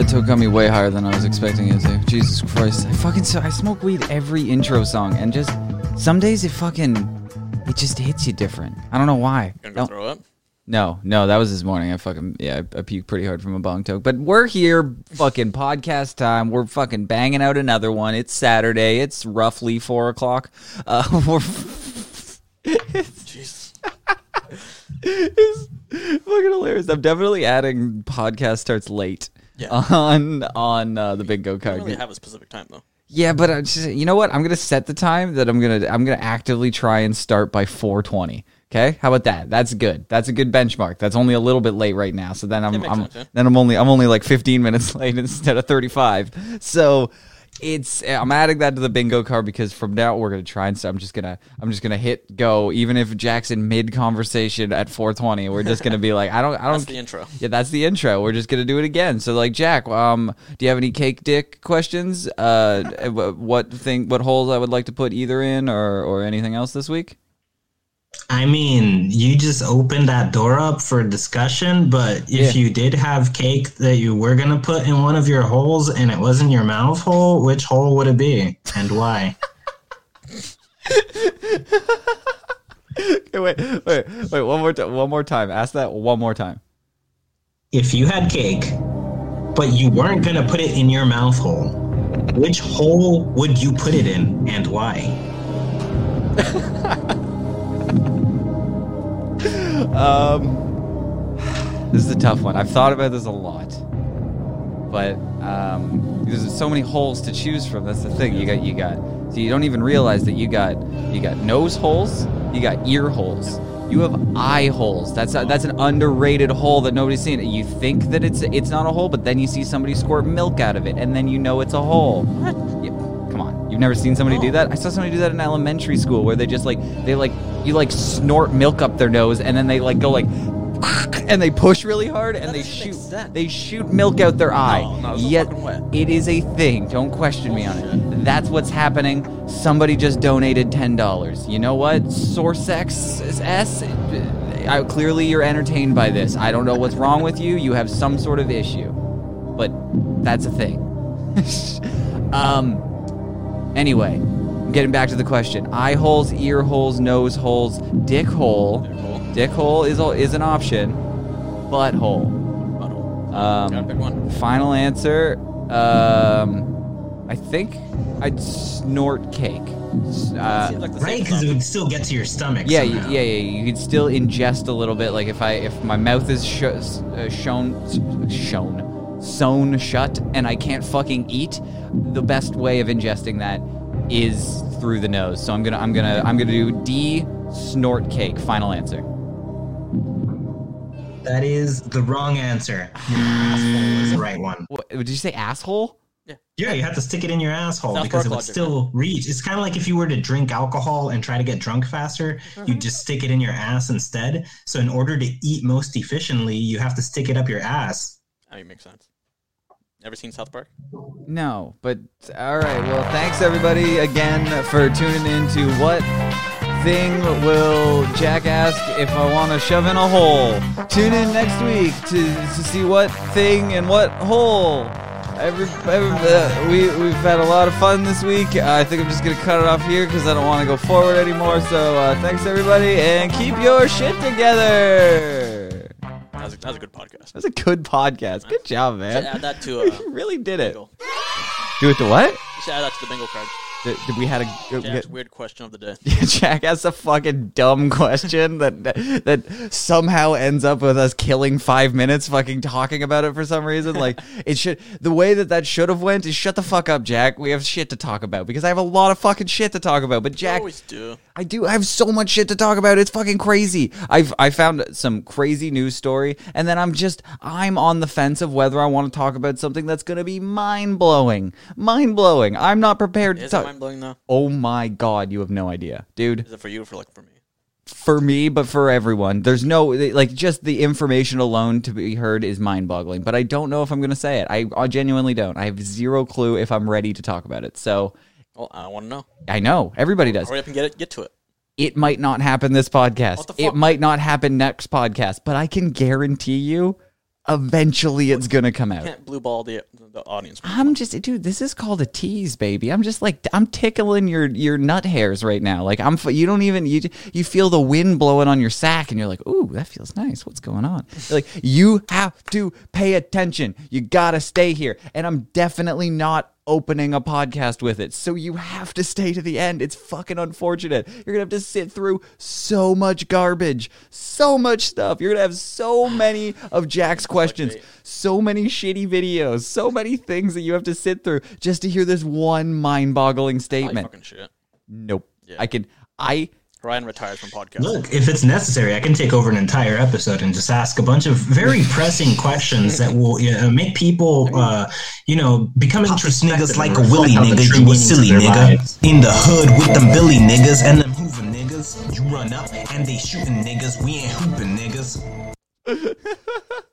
That took got me way higher than I was expecting it to. Jesus Christ. I fucking so I smoke weed every intro song and just some days it fucking it just hits you different. I don't know why. Gonna go throw up? no, no, that was this morning. I fucking yeah, I, I puked pretty hard from a bong toke. But we're here, fucking podcast time. We're fucking banging out another one. It's Saturday. It's roughly four o'clock. Uh, we're Jesus. it's fucking hilarious. I'm definitely adding podcast starts late Yeah. on on uh, the bingo I card. don't really have a specific time though. Yeah, but I just, you know what? I'm gonna set the time that I'm gonna I'm gonna actively try and start by 4:20. Okay, how about that? That's good. That's a good benchmark. That's only a little bit late right now. So then I'm, I'm sense, yeah. then I'm only I'm only like 15 minutes late instead of 35. So it's I'm adding that to the bingo card because from now we're gonna try and so I'm just gonna I'm just gonna hit go even if Jackson mid conversation at 4:20. We're just gonna be like I don't I don't That's the intro. yeah, that's the intro. We're just gonna do it again. So, like, Jack, um, do you have any cake dick questions? Uh, what thing, what holes I would like to put either in, or or anything else this week? I mean, you just opened that door up for discussion, but if Yeah. you did have cake that you were going to put in one of your holes and it wasn't your mouth hole, which hole would it be and why? Okay, wait, wait, wait. One more time. One more time. Ask that one more time. if you had cake, but you weren't going to put it in your mouth hole, which hole would you put it in and why? Um, this is a tough one. I've thought about this a lot, but um, there's so many holes to choose from. That's the thing. You got, you got. So you don't even realize that you got, you got nose holes, you got ear holes, you have eye holes. That's a, that's an underrated hole that nobody's seen. You think that it's it's not a hole, but then you see somebody squirt milk out of it, and then you know it's a hole. What? You've never seen somebody do that? I saw somebody do that in elementary school, where they just like they like you like snort milk up their nose, and then they like go like. And they push really hard, and That they shoot. They shoot milk out their eye. no, it's Yet it is a thing. Don't question me on it. That's what's happening. Somebody just donated ten dollars. You know what? Source X S. I, clearly, you're entertained by this. I don't know what's wrong with you. You have some sort of issue, but that's a thing. um. Anyway, getting back to the question: eye holes, ear holes, nose holes, dick hole. hole. Dick hole is a- is an option. Butthole. Butthole. Um, Gotta pick one. Final answer. Um, I think I'd snort cake. Uh, like Right? Because it would still get to your stomach. yeah, somehow. yeah, yeah. You could still ingest a little bit. Like if I if my mouth is sh- uh, shown shown sewn shut and I can't fucking eat, the best way of ingesting that is through the nose. So I'm gonna I'm gonna I'm gonna do D snort cake. Final answer. That is the wrong answer. Your asshole is the right one. What, did you say asshole? Yeah, you have to stick it in your asshole South because Park it would logic, still reach. It's kind of like if you were to drink alcohol and try to get drunk faster, you mm-hmm. just stick it in your ass instead. So, in order to eat most efficiently, you have to stick it up your ass. I mean, makes sense. Ever seen South Park? No, but all right. Well, thanks everybody again for tuning in to what thing will Jack ask if I want to shove in a hole. Tune in next week to, to see what thing and what hole. Every, every uh, we we've had a lot of fun this week. I think I'm just gonna cut it off here because I don't want to go forward anymore. So uh, thanks everybody, and keep your shit together. Was a, that was a good podcast. That's a good podcast. Good job, Should man. add that to You uh, really did it. bingo. Do it to what? You should add that to the bingo card. Th- th- we had a we had- weird question of the day. Jack has a fucking dumb question that that somehow ends up with us killing five minutes fucking talking about it for some reason. Like it should the way that that should have went is shut the fuck up, Jack. We have shit to talk about because I have a lot of fucking shit to talk about. But You Jack, always do. I do. I have so much shit to talk about. It's fucking crazy. I've I found some crazy news story, and then I'm just I'm on the fence of whether I want to talk about something that's gonna be mind blowing. Mind blowing. I'm not prepared to talk. Mind blowing though? Oh my god, you have no idea, dude. Is it for you or for like for me? For me, but for everyone, there's no like just the information alone to be heard is mind boggling. But I don't know if I'm gonna say it. I, I genuinely don't. I have zero clue if I'm ready to talk about it. So Well, I want to know. I know everybody does. Hurry up and get it. Get to it. it might not happen this podcast. What the It might not happen next podcast, but I can guarantee you eventually it's going to come out. Can't blue ball the the audience. I'm just dude, this is called a tease, baby. I'm just like I'm tickling your your nut hairs right now. Like I'm you don't even you you feel the wind blowing on your sack and you're like, "Ooh, that feels nice. What's going on?" You're like you have to pay attention. You got to stay here. And I'm definitely not opening a podcast with it. So you have to stay to the end. It's fucking unfortunate. You're going to have to sit through so much garbage, so much stuff. You're going to have so many of Jack's questions, so many shitty videos, so many things that you have to sit through just to hear this one mind-boggling statement. fucking shit. Nope. Yeah. I can I Ryan retires from podcast. Look, if it's necessary, I can take over an entire episode and just ask a bunch of very pressing questions that will uh, make people, uh, you know, become interested. niggas and like a reflect willy nigga, you a silly their nigga. lives. In the hood with them Billy niggas and them Hoover niggas. You run up and they shooting niggas, we ain't hooping niggas.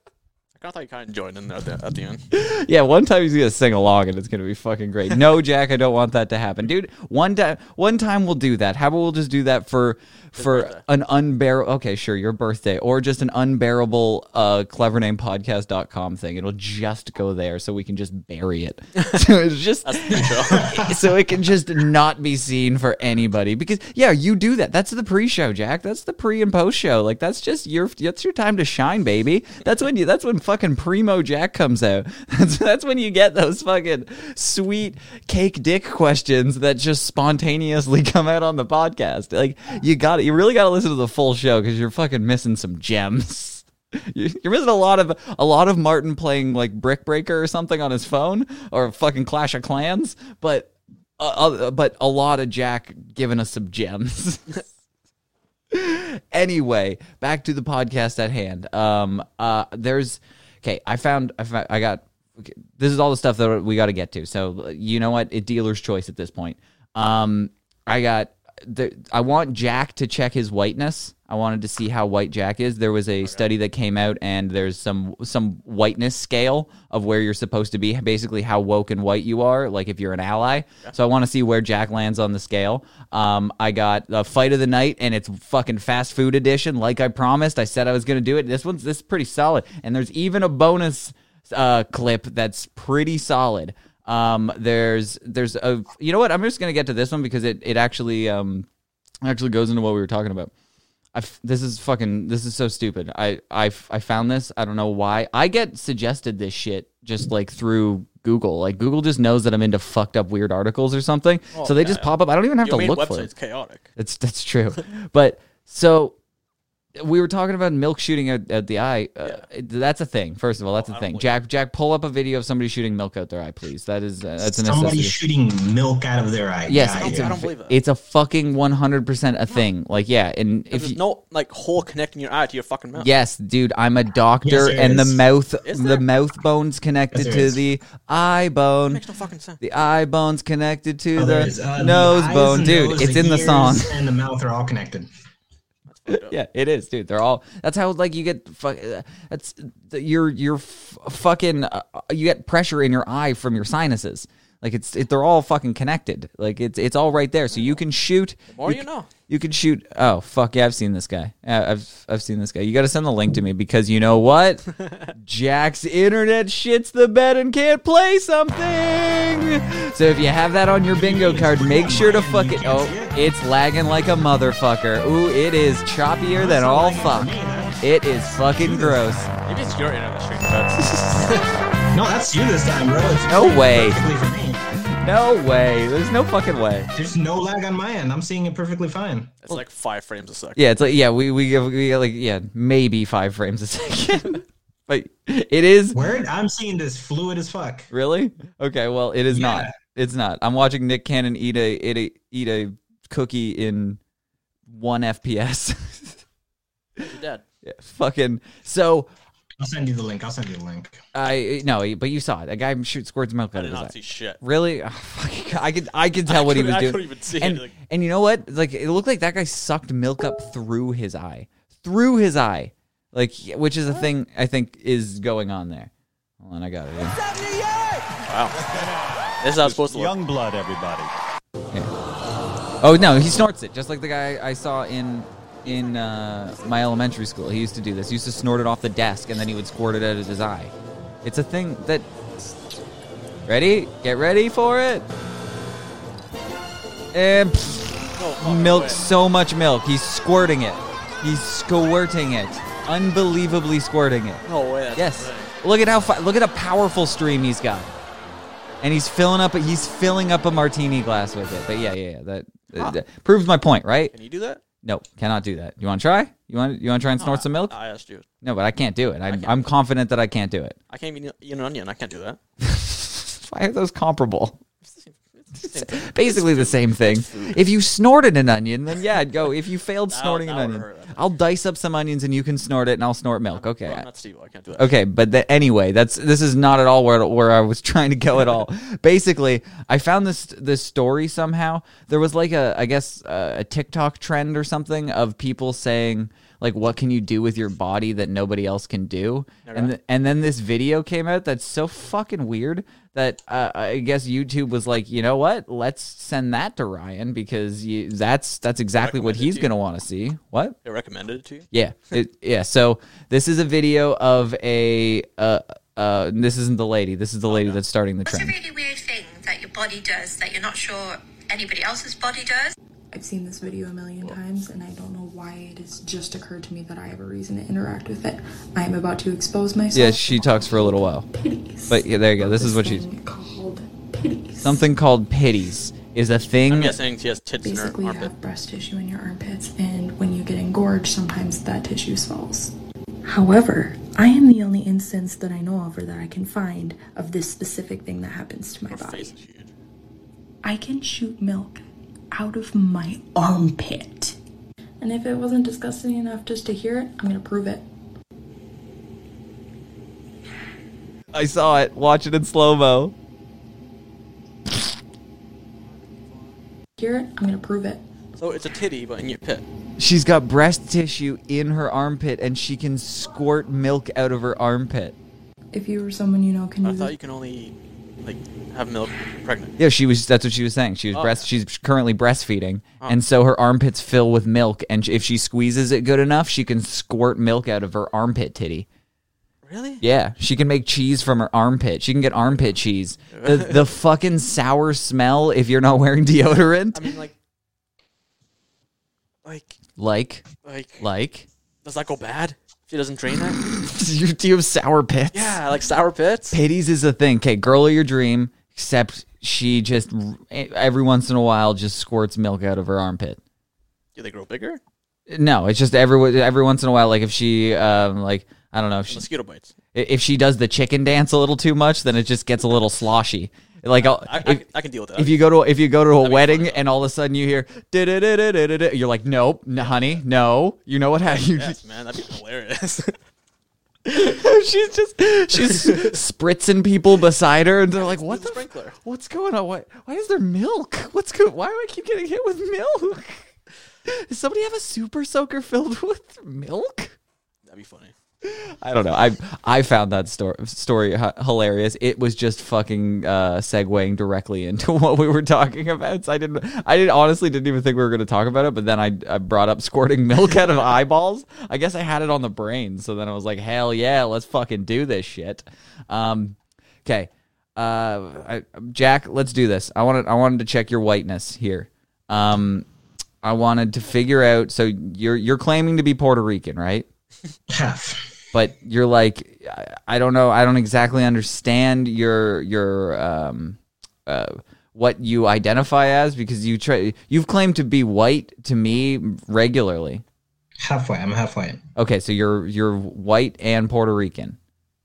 I thought you kind of joined in there at the, at the end. Yeah, one time he's gonna sing along and it's gonna be fucking great. No, Jack, I don't want that to happen, dude. One time, one time we'll do that. How about we'll just do that for for birthday. an unbearable? Okay, sure, your birthday, or just an unbearable uh, clevernamepodcast.com thing. It'll just go there, so we can just bury it. so it's just That's the intro. so it can just not be seen for anybody because yeah you do that that's the pre-show jack that's the pre and post show like that's just your that's your time to shine baby that's when you that's when fucking primo jack comes out that's, that's when you get those fucking sweet cake dick questions that just spontaneously come out on the podcast like you got you really got to listen to the full show because you're fucking missing some gems You- You're missing a lot of a lot of Martin playing like Brick Breaker or something on his phone or fucking Clash of Clans, but uh, uh, but a lot of Jack giving us some gems. anyway, back to the podcast at hand. Um, uh, there's okay. I found I found, I got okay, this is all the stuff that we got to get to. So you know what? It dealer's choice at this point. Um, I got the I want Jack to check his whiteness. I wanted to see how white Jack is. There was a study that came out, and there's some some whiteness scale of where you're supposed to be, basically how woke and white you are, like if you're an ally. So I want to see where Jack lands on the scale. Um, I got the fight of the night, and it's fucking fast food edition, like I promised. I said I was gonna do it. This one's this is pretty solid, and there's even a bonus uh, clip that's pretty solid. Um, there's there's a you know what? I'm just gonna get to this one because it it actually um actually goes into what we were talking about. I f- this is fucking this is so stupid. I I I found this. I don't know why. I get suggested this shit just like through Google. Like Google just knows that I'm into fucked up weird articles or something. Oh, so they yeah. just pop up. I don't even have Your to look for it. It's chaotic. It's that's true. but so we were talking about milk shooting at, at the eye. Uh, it- That's a thing. First of all, that's a thing. believe Jack, Jack, pull up a video of somebody shooting milk out their eye, please. That is uh, that's a Somebody shooting milk out of their eye. Yes, Yeah, it's, I a, don't believe that. it's a fucking one hundred percent a thing. Like, yeah, and if There's you, no like hole connecting your eye to your fucking mouth. yes, dude, I'm a doctor, Yes, there and the mouth, the mouth bone's connected Yes, to is. the eye bone. makes no fucking sense. The eye bone's connected to Oh, the. Uh, nose eyes bone, dude. nose, it's in the song. and the mouth are all connected. Yeah, it is, dude. They're all. That's how like you get. Fuck, that's you're you're fucking. Uh, you get pressure in your eye from your sinuses. Like it's it, they're all fucking connected. Like it's it's all right there. So you can shoot. more c- you know. You can shoot. Oh fuck yeah! I've seen this guy. I've I've seen this guy. You got to send the link to me because you know what? Jack's internet shits the bed and can't play something. So if you have that on your bingo card, make sure to fuck it. Oh, it's lagging like a motherfucker. Ooh, it is choppier than all fuck. It is fucking gross. Maybe it's your internet stream bets. No, that's you this time, bro. It's No way. perfectly for me. No way. There's no fucking way. There's no lag on my end. I'm seeing it perfectly fine. It's like five frames a second. Yeah, it's like yeah, we we get, we get like yeah, maybe five frames a second. but it is Word? I'm seeing this fluid as fuck. really okay. Well, it is not. It's not. I'm watching Nick Cannon eat a eat a eat a cookie in one FPS. You're dead. yeah, fucking so. I'll send you the link. I'll send you the link. I no, but you saw it. A guy shoot squirts milk I out did of his not eye. see shit. Really? Oh, fucking- I could I could tell what he was couldn't- I doing. couldn't even see and, it, like- and you know what? Like it looked like that guy sucked milk up through his eye, through his eye, like which is a thing I think is going on there. Hold on, I got it. yeah. Wow. This is how it's supposed to look. Young blood, everybody. Oh no, he snorts it just like the guy I saw in in uh, my elementary school. He used to do this. He used to snort it off the desk and then he would squirt it out of his eye. It's a thing that. Ready? Get ready for it. And. Fucking milk so much milk. He's squirting it. He's squirting it. Unbelievably squirting it. No way. Yes. Look at how fi- look at a powerful stream he's got. And he's filling up a, he's filling up a martini glass with it. But yeah, yeah, yeah. That, that- that proves my point, right? Can you do that? No, cannot do that. You want to try? You want you want to try and snort some milk? I asked you. No, but I can't do it. I'm. I'm confident that I can't do it. I can't even eat an onion. I can't do that. Why are those comparable? It's the same- it's the same thing. Basically the same thing. If you snorted an onion, then yeah, I'd go. If you failed snorting an onion. I'll dice up some onions and you can snort it, and I'll snort milk. Okay. I'm not Steve. I can't do that. Okay, but the, anyway, that's this is not at all where where I was trying to go at all. Basically, I found this this story somehow. There was like a I guess uh, a TikTok trend or something of people saying like what can you do with your body that nobody else can do, and th- and then this video came out that's so fucking weird that uh, I guess YouTube was like, you know what, let's send that to Ryan because you, that's that's exactly what he's gonna want to see. What? They recommended it to you. Yeah, it, yeah. So this is a video of a. Uh, uh, this isn't the lady. This is the lady that's starting the What's a really weird thing that your body does that you're not sure anybody else's body does? I've seen this video a million times and I don't know why it has just occurred to me that I have a reason to interact with it. I am about to expose myself. Yeah, she talks for a little while. Pitties. But yeah, there you go. This is what she's. called pitties. Something called pities is a thing. I'm guessing she has tits in her Basically, you armpit. have breast tissue in your armpits, and when you get engorged, sometimes that tissue swells. However, I am the only instance that I know of or that I can find of this specific thing that happens to my Her body. face is huge. I can shoot milk out of my armpit. And if it wasn't disgusting enough just to hear it, I'm gonna prove it. I saw it. Watch it in slow mo. Hear it, I'm gonna prove it. So it's a titty, but in your pit. She's got breast tissue in her armpit, and she can squirt milk out of her armpit. If you or someone you know can I do thought this, you can only like have milk pregnant. Yeah, she was. That's what she was saying. She was Oh, breast. She's currently breastfeeding, oh. and so her armpits fill with milk. And if she squeezes it good enough, she can squirt milk out of her armpit titty. Really? Yeah, she can make cheese from her armpit. She can get armpit cheese. The the fucking sour smell if you're not wearing deodorant. I mean, like, like, Like, like, like, does that go bad? She doesn't drain do you, do you have sour pits? yeah, like sour pits. Pitties is a thing. Okay, girl of your dream. Except she just every once in a while just squirts milk out of her armpit. Do they grow bigger? No, it's just every every once in a while. Like if she, um, like I don't know, if she, Mosquito bites. if she does the chicken dance a little too much, then it just gets a little sloshy. Like I'll, I, I, if, I can deal with that. if you go to if you go to a That'd wedding uh, and all of a sudden you hear you're like, nope, n- honey, no. You know what happened? You yes, man, that'd be hilarious. she's just she's spritzing people beside her, and they're like, "What the the? f- sprinkler. What's going on? Why? Why is there milk? What's good? Why do I keep getting hit with milk? Does somebody have a super soaker filled with milk? that'd be funny. I don't know. I I found that story story hilarious. It was just fucking uh, segueing directly into what we were talking about. So I didn't. I didn't honestly didn't even think we were going to talk about it. But then I, I brought up squirting milk out of eyeballs. I guess I had it on the brain. So then I was like, hell yeah, let's fucking do this shit. Um, okay, uh, I, Jack, let's do this. I wanted I wanted to check your whiteness here. Um, I wanted to figure out. So you're you're claiming to be Puerto Rican, right? Half. But you're like I- don't know I don't exactly understand your your um uh what you identify as because you try you've claimed to be white to me regularly. Halfway. I'm halfway. Okay, so you're you're white and Puerto Rican,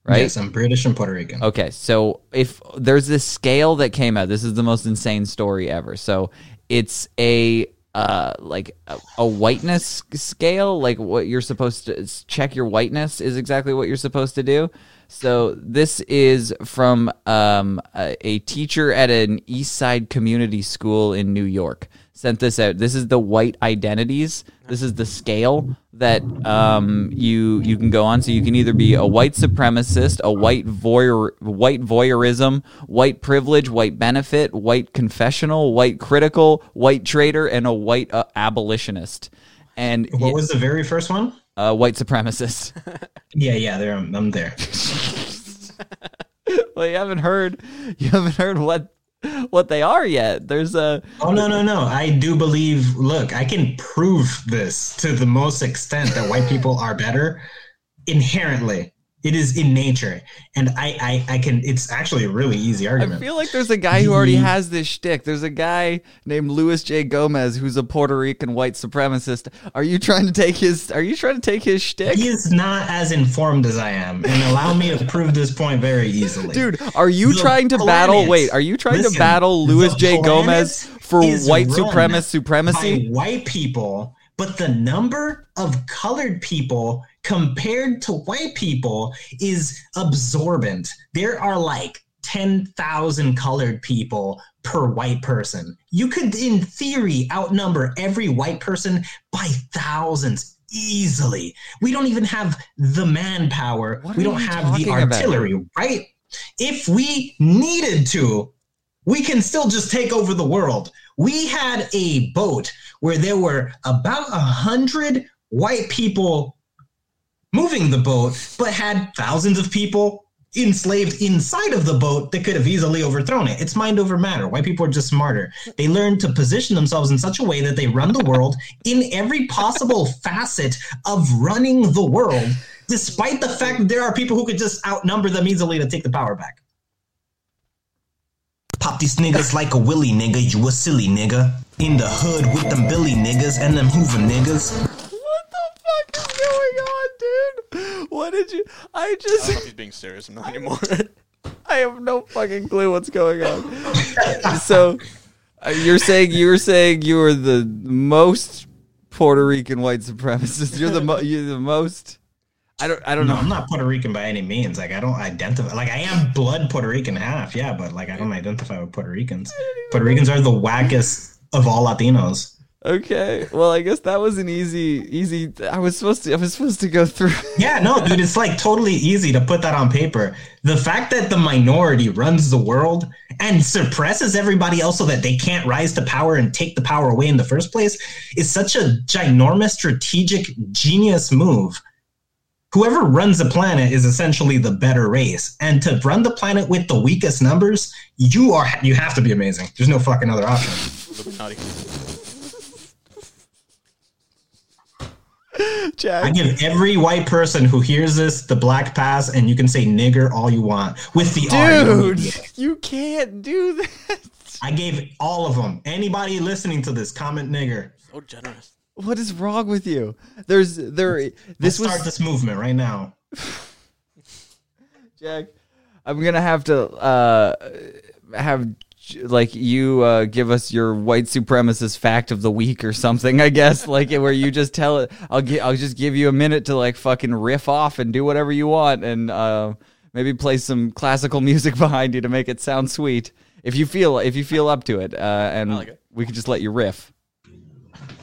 right? Yes, I'm British and Puerto Rican. Okay, so if there's this scale that came out, this is the most insane story ever. So it's a uh like a, a whiteness scale, like what you're supposed to check your whiteness is exactly what you're supposed to do. So this is from um, a, a teacher at an East Side community school in New York. Sent this out. This is the white identities. This is the scale that um, you you can go on. So you can either be a white supremacist, a white voyeur, white voyeurism, white privilege, white benefit, white confessional, white critical, white traitor, and a white uh, abolitionist. And What was the very first one? uh, white supremacist. Yeah, yeah, there I'm, I'm there. well, you haven't heard you haven't heard what what they are yet. There's a Oh no, no, no. I do believe look, I can prove this to the most extent that white people are better inherently. It is in nature. And I I, I can it's actually a really easy argument. I feel like there's a guy who already has this shtick. There's a guy named Louis J. Gomez who's a Puerto Rican white supremacist. Are you trying to take his? Are you trying to take his shtick, he is not as informed as I am, and allow me to prove this point very easily. dude? Are you The trying to battle? Wait, are you trying to battle Louis J. Gomez for white supremacist supremacy? by white people, but the number of colored people compared to white people is absorbent. There are like 10,000 colored people per white person. You could, in theory, outnumber every white person by thousands easily. We don't even have the manpower, What we don't have the talking about? artillery, right? If we needed to, we can still just take over the world. We had a boat where there were about a hundred white people moving the boat, but had thousands of people enslaved inside of the boat that could have easily overthrown it. It's mind over matter. White people are just smarter. They learn to position themselves in such a way that they run the world in every possible facet of running the world, despite the fact that there are people who could just outnumber them easily to take the power back. Pop these niggas like a willy nigga, you a silly nigga. In the hood with them Billy niggas and them Hoover niggas. What the fuck is going on, dude? What did you? I I don't know if just he's being serious. I'm not anymore. I have no fucking clue what's going on. so uh, you're saying you're saying you are the most Puerto Rican white supremacist. You're the mo- you're the most. I don't I don't No, know. I'm not Puerto Rican by any means. Like I don't identify. Like I am blood Puerto Rican half, yeah, but like I don't identify with Puerto Ricans. Puerto Ricans are the wackest of all Latinos. Okay. Well, I guess that was an easy easy. I was supposed to I was supposed to go through. Yeah, no, dude, it's like totally easy to put that on paper. The fact that the minority runs the world and suppresses everybody else so that they can't rise to power and take the power away in the first place is such a ginormous strategic genius move. Whoever runs the planet is essentially the better race, and to run the planet with the weakest numbers, you are you have to be amazing. There's no fucking other option. Illuminati. I give every white person who hears this the black pass, and you can say nigger all you want with the R. Dude, idiot. you can't do that. I gave all of them. Anybody listening to this, comment nigger. So generous. What is wrong with you? There's there. Let's This was start this movement right now. Jack. I'm gonna have to uh, have like you uh, give us your white supremacist fact of the week or something. I guess like where you just tell it. I'll gi- I'll just give you a minute to like fucking riff off and do whatever you want, and uh, maybe play some classical music behind you to make it sound sweet. If you feel if you feel up to it, uh, and like it. we could just let you riff.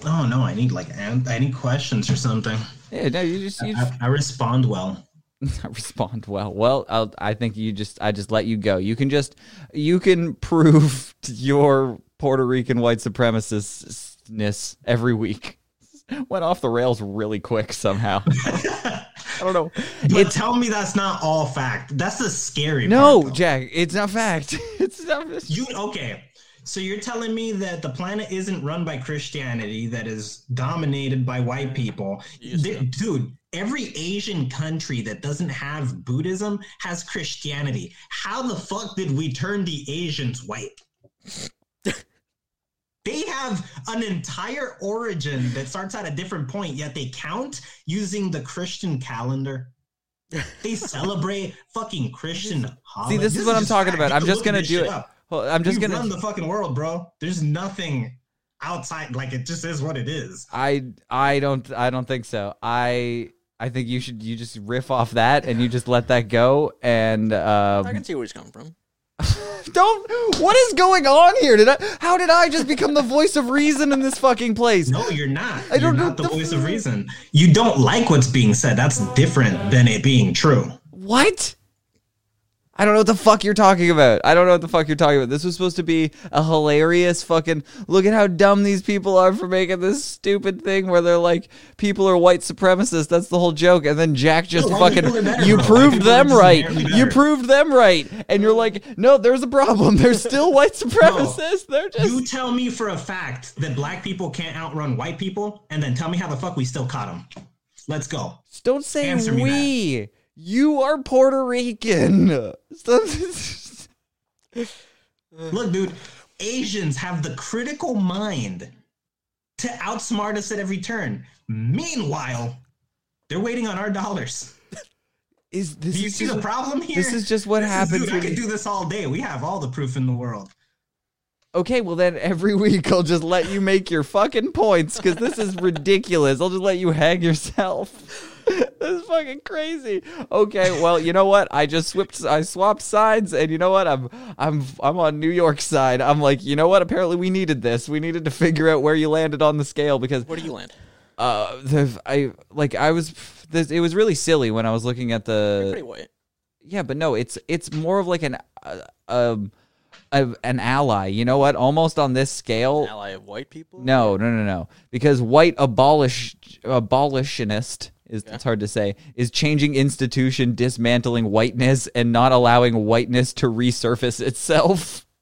Oh no, I need like an- I need questions or something. Yeah, no, you just you I, I respond well. respond well. Well, I'll, I think you just I just let you go. You can just you can prove your Puerto Rican white supremacistness every week. Went off the rails really quick somehow. I don't know. But It's tell me that's not all fact. That's the scary no, part. Jack. It's not fact. It's not. You okay? So you're telling me that the planet isn't run by Christianity, that is dominated by white people, Yes, dude? Every Asian country that doesn't have Buddhism has Christianity. How the fuck did we turn the Asians white? They have an entire origin that starts at a different point, yet they count using the Christian calendar. They celebrate fucking Christian See, holidays. this is what I'm talking about. I'm just gonna do it. up. Well, I'm just you gonna. run the fucking world, bro. There's nothing outside. Like it just is what it is. I I don't I don't think so. I I think you should you just riff off that and you just let that go and I um, can see where he's coming from. don't. What is going on here? Did I? How did I just become the voice of reason in this fucking place? No, you're not. I don't you're know not the the voice f- of reason. You don't like what's being said. That's different than it being true. What? I don't know what the fuck you're talking about. I don't know what the fuck you're talking about. This was supposed to be a hilarious fucking look at how dumb these people are for making this stupid thing where they're like people are white supremacists. That's the whole joke. And then Jack just fucking people are better, you proved them right. You proved them right. And you're like, "No, there's a problem. There's still white supremacists. They're just You tell me for a fact that black people can't outrun white people, and then tell me how the fuck we still caught them. Let's go. Don't say Answer we. You are Puerto Rican. Look, dude, Asians have the critical mind to outsmart us at every turn. Meanwhile, they're waiting on our dollars. is this Do you is see just- the problem here? this is just what This is- happens dude, I could do this all day. We have all the proof in the world. Okay, well then every week I'll just let you make your fucking points because this is ridiculous. I'll just let you hang yourself. this is fucking crazy. Okay, well you know what? I just swapped. I swapped sides, and you know what? I'm I'm I'm on New York side. I'm like, you know what? Apparently we needed this. We needed to figure out where you landed on the scale because Where do you land? uh, the, I like I was. This, it was really silly when I was looking at Pretty the. white. Yeah, but no, it's it's more of like an uh, um. A, an ally, you know what? Almost on this scale, Ally of white people. no, no, no, no. Because white abolish abolitionist is it's hard to say is changing institution, dismantling whiteness, and not allowing whiteness to resurface itself.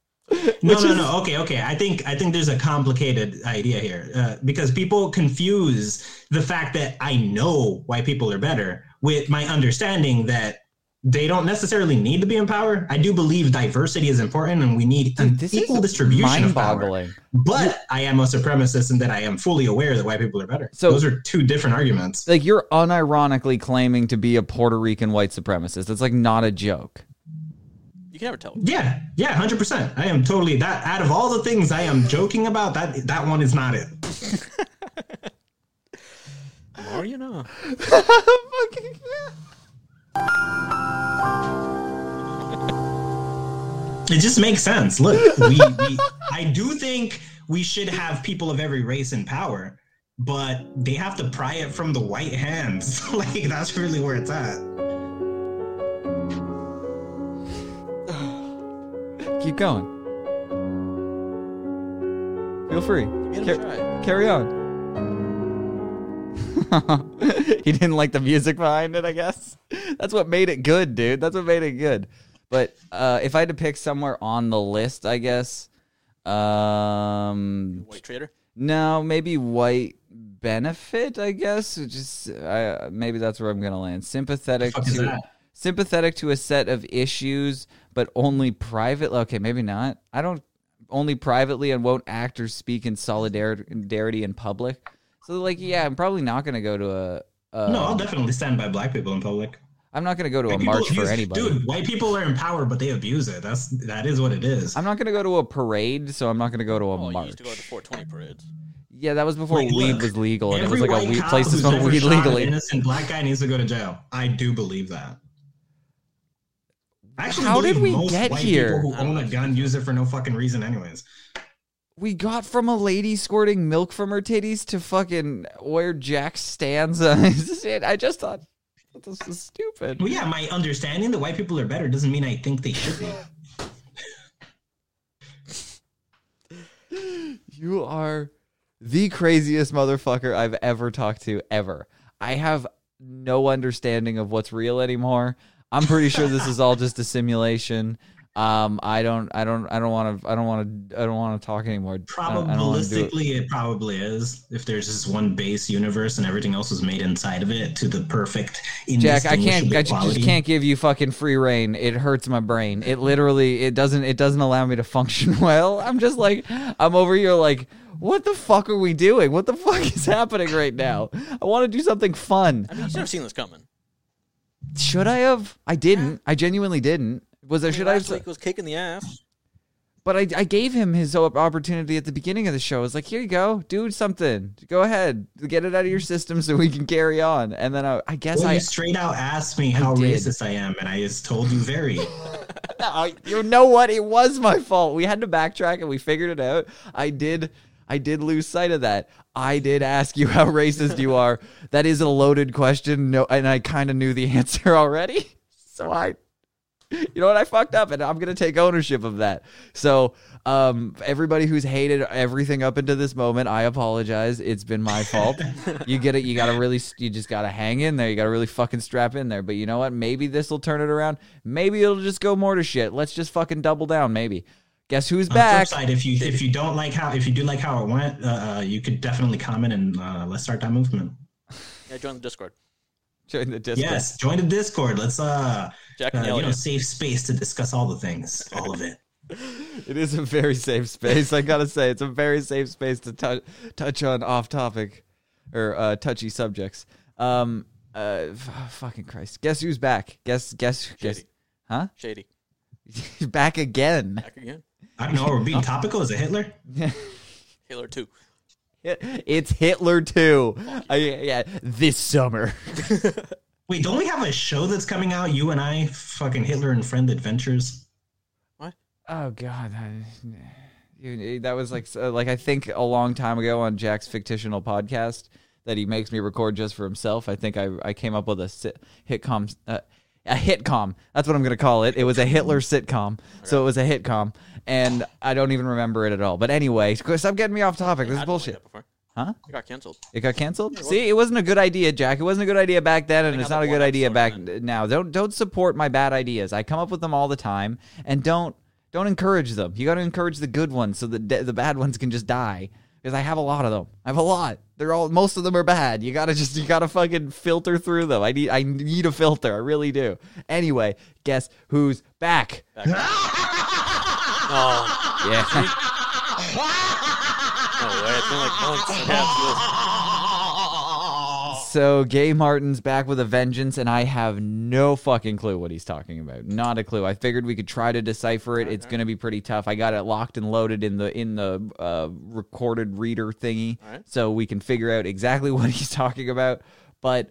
No, no, no. Okay, okay. I think I think there's a complicated idea here uh, because people confuse the fact that I know white people are better with my understanding that they don't necessarily need to be in power. I do believe diversity is important and we need an This equal distribution of power. But I am a supremacist and that I am fully aware that white people are better. So- those are two different arguments. Like you're unironically claiming to be a Puerto Rican white supremacist. It's like not a joke. You can never tell. Yeah, yeah, hundred percent. I am totally that. Out of all the things I am joking about, that that one is not it. Or you know. Fucking- It just makes sense. Look, we, we I do think we should have people of every race in power, but they have to pry it from the white hands. like that's really where it's at. Keep going. Feel free. Car- carry on. he didn't like the music behind it, I guess. That's what made it good, dude. That's what made it good. But uh, if I had to pick somewhere on the list, I guess, um, White traitor. no, maybe white benefit. I guess just I, maybe that's where I'm gonna land. Sympathetic to sympathetic to a set of issues, but only private. Okay, maybe not. I don't only privately and won't act or speak in solidarity in public. So like, yeah, I'm probably not gonna go to a. a no, I'll definitely stand by black people in public. I'm not gonna go to a White people march for anybody. Dude, white people are in power, but they abuse it. That's that is what it is. I'm not gonna go to a parade, so I'm not gonna go to a Oh, you march. used to go to 420 parades. Yeah, that was before Like, weed look, was legal, and it was like a white weed cop place to who's smoke weed shot an legally. innocent black guy needs to go to jail. I do believe that. I actually How did we most get white here? People who own a gun use it for no fucking reason, anyways. We got from a lady squirting milk from her titties to fucking where Jack stands on his shit. I just thought this is stupid. Well, yeah, my understanding that white people are better doesn't mean I think they should be. You are the craziest motherfucker I've ever talked to ever. I have no understanding of what's real anymore. I'm pretty sure this is all just a simulation. Um, I don't, I don't, I don't want to, I don't want to, I don't want to talk anymore. I don't- I don't wanna do it. It probably is. If there's just one base universe and everything else is made inside of it to the perfect. Jack, I can't. I ju- just can't give you fucking free rein. It hurts my brain. It literally. It doesn't. It doesn't allow me to function well. I'm just like. I'm over here like. what the fuck are we doing? What the fuck is happening right now? I want to do something fun. I mean, you should have seen this coming. Should I have? I didn't. I genuinely didn't. Was there? I mean, Should I last have? week was kicking the ass. But I, I gave him his opportunity at the beginning of the show. I was like, here you go, do something. Go ahead, get it out of your system so we can carry on. And then I, I guess Well, I, you straight out asked me how did. racist I am, and I just told you very. I- you know what? It was my fault. We had to backtrack and we figured it out. I did. I did lose sight of that. I did ask you how racist you are. That is a loaded question. No, and I kind of knew the answer already. So I, you know what? I fucked up, and I'm gonna take ownership of that. So, um, everybody who's hated everything up into this moment, I apologize. It's been my fault. you get it. You gotta really. You just gotta hang in there. You gotta really fucking strap in there. But you know what? Maybe this will turn it around. Maybe it'll just go more to shit. Let's just fucking double down. Maybe. Guess who's back? side, if you if you don't like how if you do like how it went, uh, uh, you could definitely comment and uh, let's start that movement. Yeah, join the Discord. Join the Discord. Yes, join the Discord. Let's uh, Jack uh you know you. safe space to discuss all the things, all of it. It is a very safe space. I gotta say, it's a very safe space to touch touch on off topic or uh, touchy subjects. Um, uh, f- fucking Christ. Guess who's back? Guess guess guess. Shady. Huh? Shady. back again. Back again. I don't know. We're being topical. Is it Hitler? Hitler 2. It's Hitler too. I, yeah, this summer. Wait, don't we have a show that's coming out? You and I, fucking Hitler and Friend Adventures. What? Oh God, I- you- that was like like I think a long time ago on Jack's fictional podcast that he makes me record just for himself. I think I I came up with a sit, hitcom uh, a hitcom. That's what I'm gonna call it. It was a Hitler sitcom, so it was a hitcom, and I don't even remember it at all. But anyway, stop getting me off topic. This is Had one like bullshit. Huh? It got canceled. It got canceled. See, it wasn't a good idea, Jack. It wasn't a good idea back then, and it's not a good idea back episode now. Don't don't support my bad ideas. I come up with them all the time, and don't don't encourage them. You got to encourage the good ones, so the the bad ones can just die. Because I have a lot of them. I have a lot. They're all most of them are bad. You gotta just you gotta fucking filter through them. I need I need a filter. I really do. Anyway, guess who's back? Back oh, Yeah. no way. It's been like months. Yeah, So Gay Martin's back with a vengeance, and I have no fucking clue what he's talking about. Not a clue. I figured we could try to decipher it. It's gonna be pretty tough. I got it locked and loaded in the in the uh, recorded reader thingy, Alright. so we can figure out exactly what he's talking about. But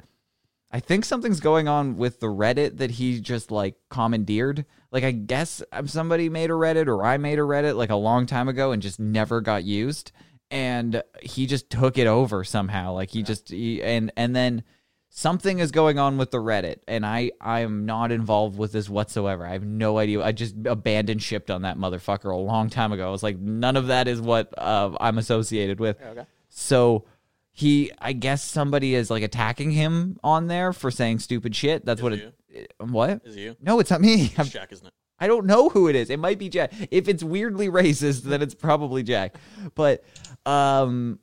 I think something's going on with the Reddit that he just like commandeered. Like I guess um, somebody made a Reddit or I made a Reddit like a long time ago and just never got used. And he just took it over somehow. Like he just he, and and then something is going on with the Reddit, and I I am not involved with this whatsoever. I have no idea. I just abandoned shipped on that motherfucker a long time ago. I was like, none of that is what uh, I'm associated with. okay. So he, I guess somebody is like attacking him on there for saying stupid shit. That's Is what it it. What? Is it you? No, it's not me. I'm, It's Jack, isn't it? I don't know who it is. It might be Jack. If it's weirdly racist, then it's probably Jack. But um,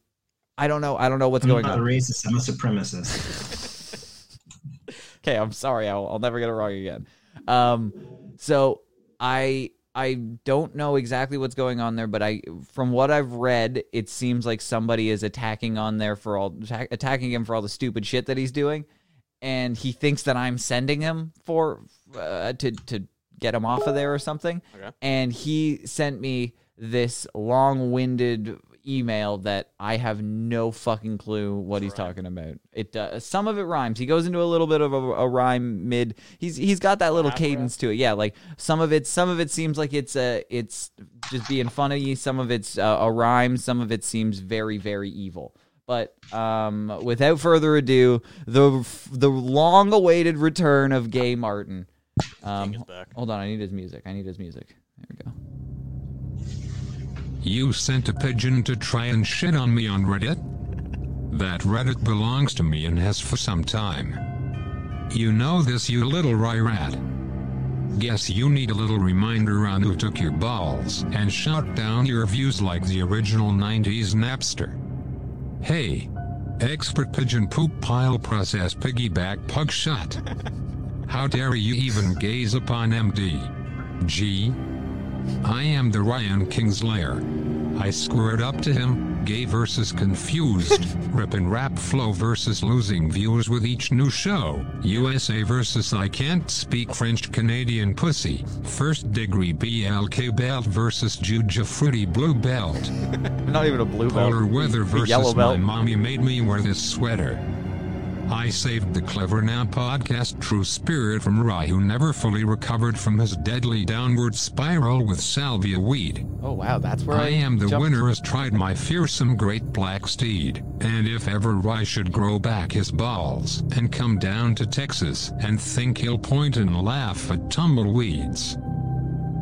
I don't know. I don't know what's I'm going not a on. racist. I'm a supremacist. Okay, I'm sorry. I'll, I'll never get it wrong again. Um, so I I don't know exactly what's going on there, but I from what I've read, it seems like somebody is attacking on there for all attack, attacking him for all the stupid shit that he's doing, and he thinks that I'm sending him for uh, to to get him off of there or something. Okay. And he sent me this long-winded email that I have no fucking clue what he's talking about. It uh, some of it rhymes. He goes into a little bit of a, a rhyme mid. He's he's got that little Half cadence to it. Yeah, like some of it some of it seems like it's a it's just being funny. Some of it's uh, a rhyme. Some of it seems very very evil. But um, without further ado, the the long-awaited return of Gay Martin. Um, back. hold on, I need his music. I need his music. There we go. You sent a pigeon to try and shit on me on Reddit? That Reddit belongs to me and has for some time. You know this, you little rye rat. Guess you need a little reminder on who took your balls and shot down your views like the original 90s Napster. Hey, expert pigeon poop pile process piggyback pug shot. How dare you even gaze upon MD? G. I am the Ryan Kingslayer. I squared up to him, gay versus confused, rip and rap flow versus losing viewers with each new show, USA versus I can't speak French Canadian pussy, first degree BLK belt versus Juja Fruity blue belt, Not even a blue belt. polar weather versus yellow my mommy made me wear this sweater. I saved the Clever Name podcast True Spirit from Rye, who never fully recovered from his deadly downward spiral with salvia weed. Oh wow, that's where I, I am the jumped- winner has tried my fearsome great black steed, and if ever Rye should grow back his balls and come down to Texas and think he'll point and laugh at tumbleweeds.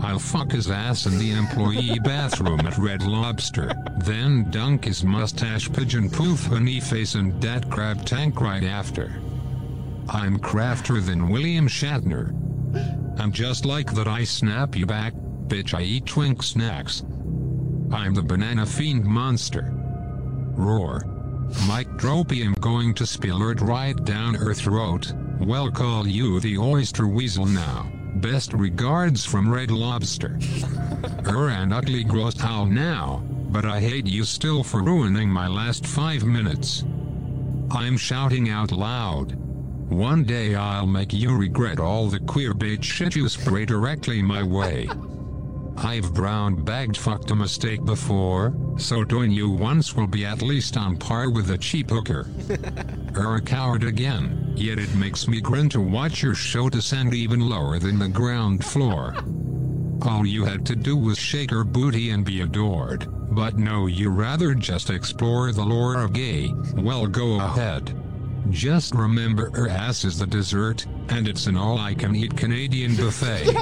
I'll fuck his ass in the employee bathroom at Red Lobster, then dunk his mustache pigeon poof honey face and dat crab tank right after. I'm crafter than William Shatner. I'm just like that I snap you back, bitch I eat twink snacks. I'm the banana fiend monster. Roar. Mike Dropium going to spill it right down her throat. Well call you the oyster weasel now. Best regards from Red Lobster. Er and ugly gross howl now, but I hate you still for ruining my last five minutes. I'm shouting out loud. One day I'll make you regret all the queer bait shit you spray directly my way. I've brown bagged fucked a mistake before, so doing you once will be at least on par with a cheap hooker. Er a coward again, yet it makes me grin to watch your show descend even lower than the ground floor. All you had to do was shake her booty and be adored, but no, you rather just explore the lore of gay. Well, go ahead. Just remember her ass is the dessert, and it's an all I can eat Canadian buffet.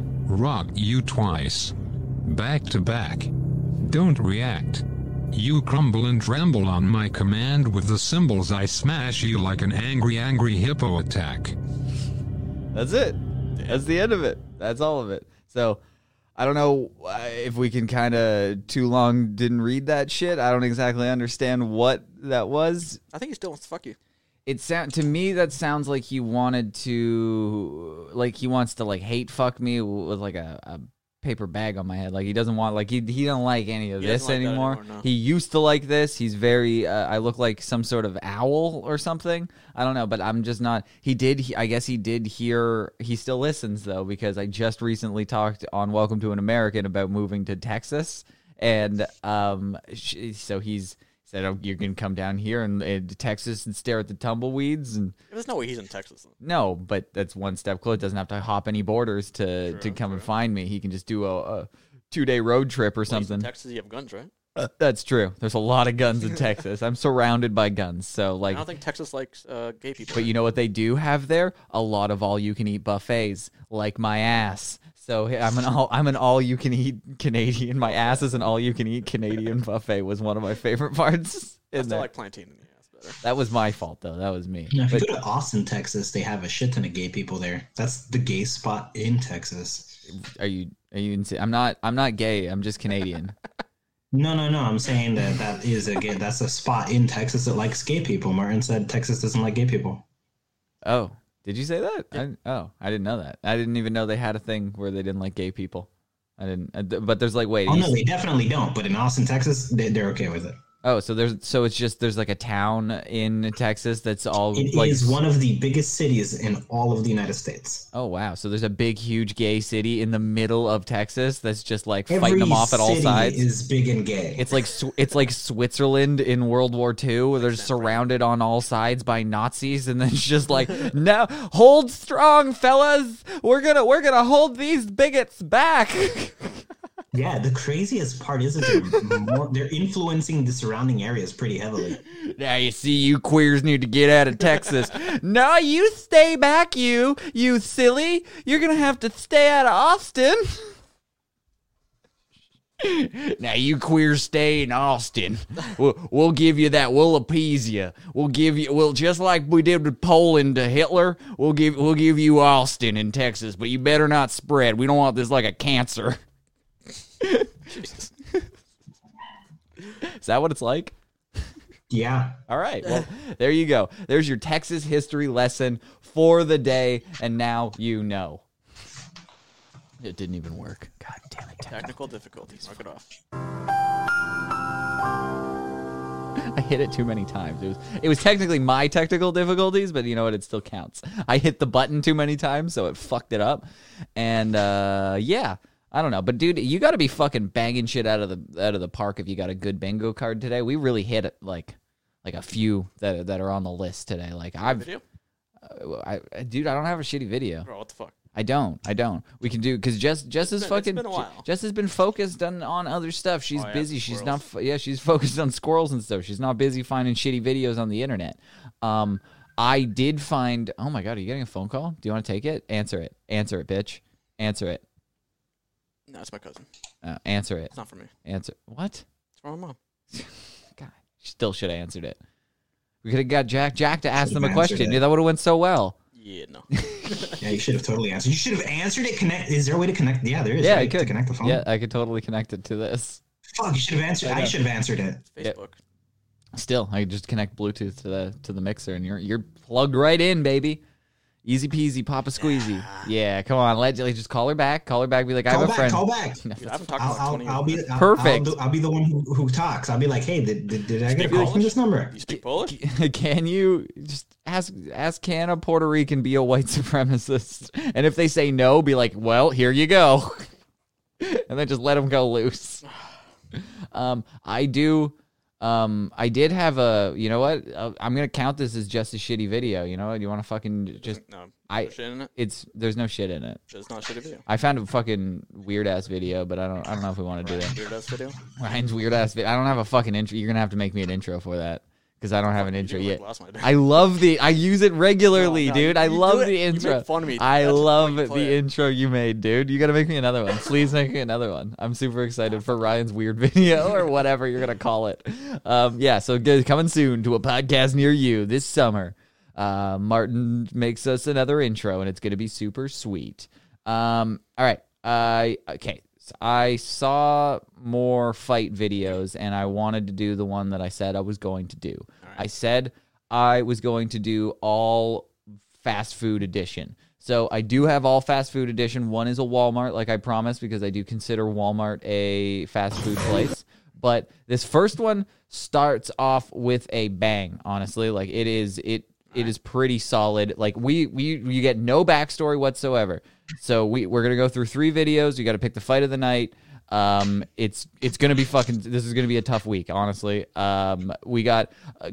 Rock you twice. Back to back. Don't react. You crumble and tremble on my command with the symbols I smash you like an angry, angry hippo attack. That's it. That's the end of it. That's all of it. So I don't know uh, if we can kind of too long didn't read that shit. I don't exactly understand what that was. I think he still wants to fuck you. It sound to me that sounds like he wanted to like he wants to like hate fuck me with like a, a paper bag on my head. Like he doesn't want like he he don't like any of He this doesn't like that anymore. anymore, no. He used to like this. He's very uh, I look like some sort of owl or something. I don't know, but I'm just not. He did. He, I guess he did hear. He still listens though because I just recently talked on Welcome to an American about moving to Texas, and um, sh- so he's said oh, you can come down here and, and to Texas and stare at the tumbleweeds and There's no way he's in Texas. no, but that's one step closer. Doesn't have to hop any borders to to come and find me. He can just do a, a two day road trip or Well, something. Texas, you have guns, right? Uh, that's true. There's a lot of guns in Texas. I'm surrounded by guns. So like I don't think Texas likes uh, gay people. but you know what they do have there? A lot of all you can eat buffets, like my ass. So I'm an all I'm an all you can eat Canadian. My ass is an all you can eat Canadian buffet. Was one of my favorite parts. I In still there. like plantain in the ass better. that was my fault though. That was me. Yeah, if you go to Austin, Texas, they have a shit ton of gay people there. That's the gay spot in Texas. are you are you? Insa- I'm not. I'm not gay. I'm just Canadian. No, no, no. I'm saying that that is a gay. That's a spot in Texas that likes gay people. Martin said Texas doesn't like gay people. Oh, did you say that? I, oh, I didn't know that. I didn't even know they had a thing where they didn't like gay people. I didn't. uh, But there's like, wait. Oh no, they definitely don't. But in Austin, Texas, they, they're okay with it. Oh, so there's so it's just there's like a town in Texas that's all It is like. one of the biggest cities in all of the United States. Oh wow! So there's a big, huge gay city in the middle of Texas that's just like Every fighting them off at all sides. is big and gay. It's like it's like Switzerland in World War II, where they're surrounded on all sides by Nazis, and then it's just like, no, hold strong, fellas. We're gonna we're gonna hold these bigots back. yeah, the craziest part is that they're, more, they're influencing the surrounding areas pretty heavily. Now you see, you queers need to get out of Texas. no, you stay back, you, you silly. You're gonna have to stay out of Austin. now you queers stay in Austin. We'll, we'll give you that. We'll appease you. We'll give you. Well, just like we did with Poland to Hitler, we'll give we'll give you Austin in Texas. But you better not spread. We don't want this like a cancer. Jesus. Is that what it's like? Yeah, All right. Well, there you go. There's your Texas history lesson for the day, and now you know. It didn't even work. God damn it. Technical difficulties. Mark it off. I hit it too many times. It was it was technically my technical difficulties, but you know what? It still counts. I hit the button too many times, so it fucked it up. And uh, yeah, I don't know, but dude, you got to be fucking banging shit out of the out of the park if you got a good bingo card today. We really hit it like like a few that that are on the list today. Like I've, Video? I, I- dude, I don't have a shitty video. Bro, what the fuck? I don't. I don't. We can do because Jess Jess is fucking. been a while. Jess has been focused on on other stuff. She's Oh, yeah, busy. She's squirrels. not. Yeah, she's focused on squirrels and stuff. She's not busy finding shitty videos on the internet. Um, I did find. Oh my god, are you getting a phone call? Do you want to take it? Answer it. Answer it, bitch. Answer it. No, it's my cousin. Uh, answer it. It's not for me. Answer. What? It's for my mom. God, still should have answered it. We could have got Jack Jack to ask them a question. it. Yeah, that would have went so well. Yeah, no. Yeah, you should have totally answered. You should have answered it. Connect. Is there a way to connect? Yeah, there is. Yeah, I could to connect the phone. Yeah, I could totally connect it to this. Fuck, you should have answered. I should have answered it. Yeah. Facebook. Still, I could just connect Bluetooth to the to the mixer, and you're you're plugged right in, baby. Easy peasy, papa squeezy. Yeah, come on, let like, just call her back. Call her back. Be like, I Call have a back. friend. Call back. Dude, I haven't talked I'll, about I'll, 20 I'll be. I'll, Perfect. I'll, do- I'll be the one who, who talks. I'll be like, hey, did, did, did I get a call from this number? You speak Polish? Can you just ask ask can a Puerto Rican be a white supremacist? And if they say no, be like, well, here you go, and then just let them go loose. Um, I do. Um, I did have a. You know what? Uh, I'm gonna count this as just a shitty video. You know what? You want to fucking just? No. I- no shit in it. It's there's no shit in it. It's not a shitty video. I found a fucking weird ass video, but I don't. I don't know if we want to do that. Weird ass video. Ryan's weird ass video. I don't have a fucking intro. You're gonna have to make me an intro for that because I don't have an intro yet. I love the. I use it regularly, No, no, dude. you- I you love the you make intro. fun of me. I love why you play the it. intro you made, dude. You gotta make me another one. Please make me another one. I'm super excited for Ryan's weird video or whatever you're gonna call it. Um, yeah. So good, coming soon to a podcast near you this summer. Uh, Martin makes us another intro, and it's gonna be super sweet. Um, all right. I okay. I saw more fight videos, and I wanted to do the one that I said I was going to do. I said I was going to do all fast food edition. So I do have all fast food edition. One is a Walmart, like I promised, because I do consider Walmart a fast food place. But this first one starts off with a bang. Honestly, like it is it it is pretty solid. Like we we you get no backstory whatsoever. So we we're gonna go through three videos. You got to pick the fight of the night. Um, it's it's gonna be fucking. This is gonna be a tough week, honestly. Um, we got. Uh,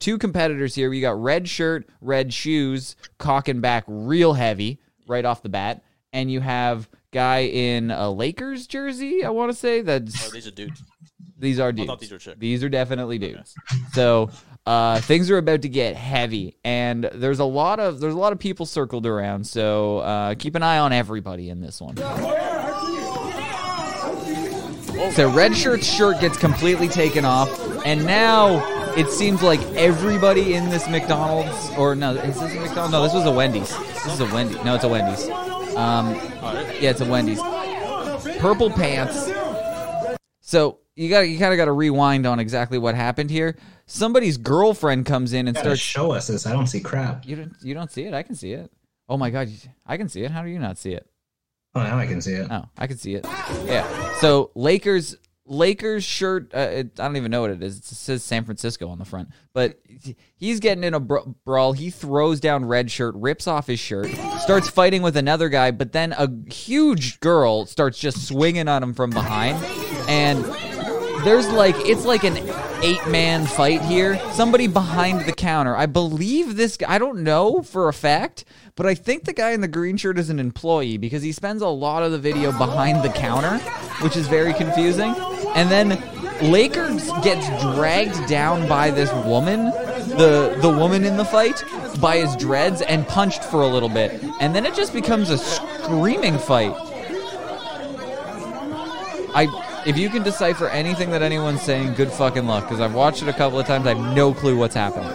two competitors here. We got red shirt, red shoes, cocking back real heavy right off the bat, and you have guy in a Lakers jersey. I want to say Oh, that's these are dudes. these are I dudes. thought these were chicks. These are definitely dudes. So uh, things are about to get heavy, and there's a lot of there's a lot of people circled around. So uh, keep an eye on everybody in this one. So red shirt's shirt gets completely taken off, and now it seems like everybody in this McDonald's or no, is this a McDonald's? No, this was a Wendy's. This is a Wendy's. No, it's a Wendy's. Um, yeah, it's a Wendy's. Purple pants. So you got you kind of got to rewind on exactly what happened here. Somebody's girlfriend comes in and starts. show us this. I don't see crap. You don't you don't see it. I can see it. Oh my god, I can see it. How do you not see it? Oh, now I can see it. Oh, I can see it. Yeah. So Lakers Lakers shirt. Uh, it, I don't even know what it is. It says San Francisco on the front, but he's getting in a br- brawl. He throws down red shirt, rips off his shirt, starts fighting with another guy, but then a huge girl starts just swinging on him from behind, and there's like it's like an eight man fight here. Somebody behind the counter. I believe this guy, I don't know for a fact, but I think the guy in the green shirt is an employee because he spends a lot of the video behind the counter, which is very confusing. And then Lakers gets dragged down by this woman, the the woman in the fight, by his dreads and punched for a little bit. And then it just becomes a screaming fight. I if you can decipher anything that anyone's saying, good fucking luck. Because I've watched it a couple of times, I have no clue what's happening.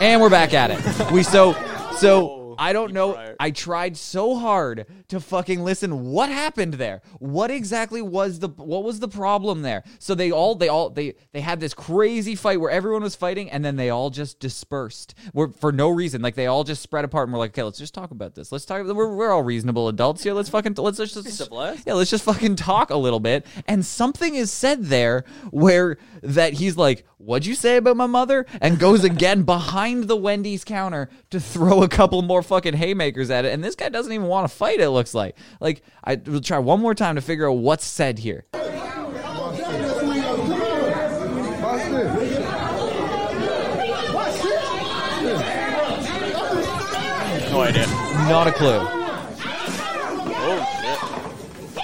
And we're back at it. We so so I don't know. I tried so hard to fucking listen. What happened there? What exactly was the what was the problem there? So they all they all they they had this crazy fight where everyone was fighting, and then they all just dispersed. We're, for no reason. Like they all just spread apart, and we're like, okay, let's just talk about this. Let's talk. We're, we're all reasonable adults here. Let's fucking let's just, It's a yeah, let's just fucking talk a little bit. And something is said there where that he's like, What'd you say about my mother? And goes again behind the Wendy's counter to throw a couple more fucking haymakers at it. And this guy doesn't even want to fight, it looks like. Like, I will try one more time to figure out what's said here. No idea. Not a clue.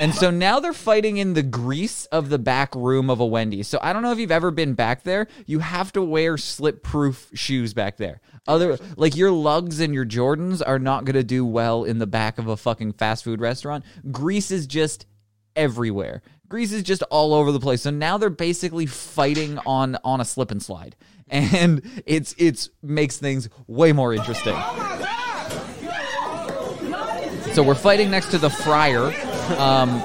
And so now they're fighting in the grease of the back room of a Wendy's. So I don't know if you've ever been back there. You have to wear slip-proof shoes back there. Other like your lugs and your Jordans are not going to do well in the back of a fucking fast food restaurant. Grease is just everywhere. Grease is just all over the place. So now they're basically fighting on on a slip and slide. And it's it's makes things way more interesting. So we're fighting next to the fryer. Um,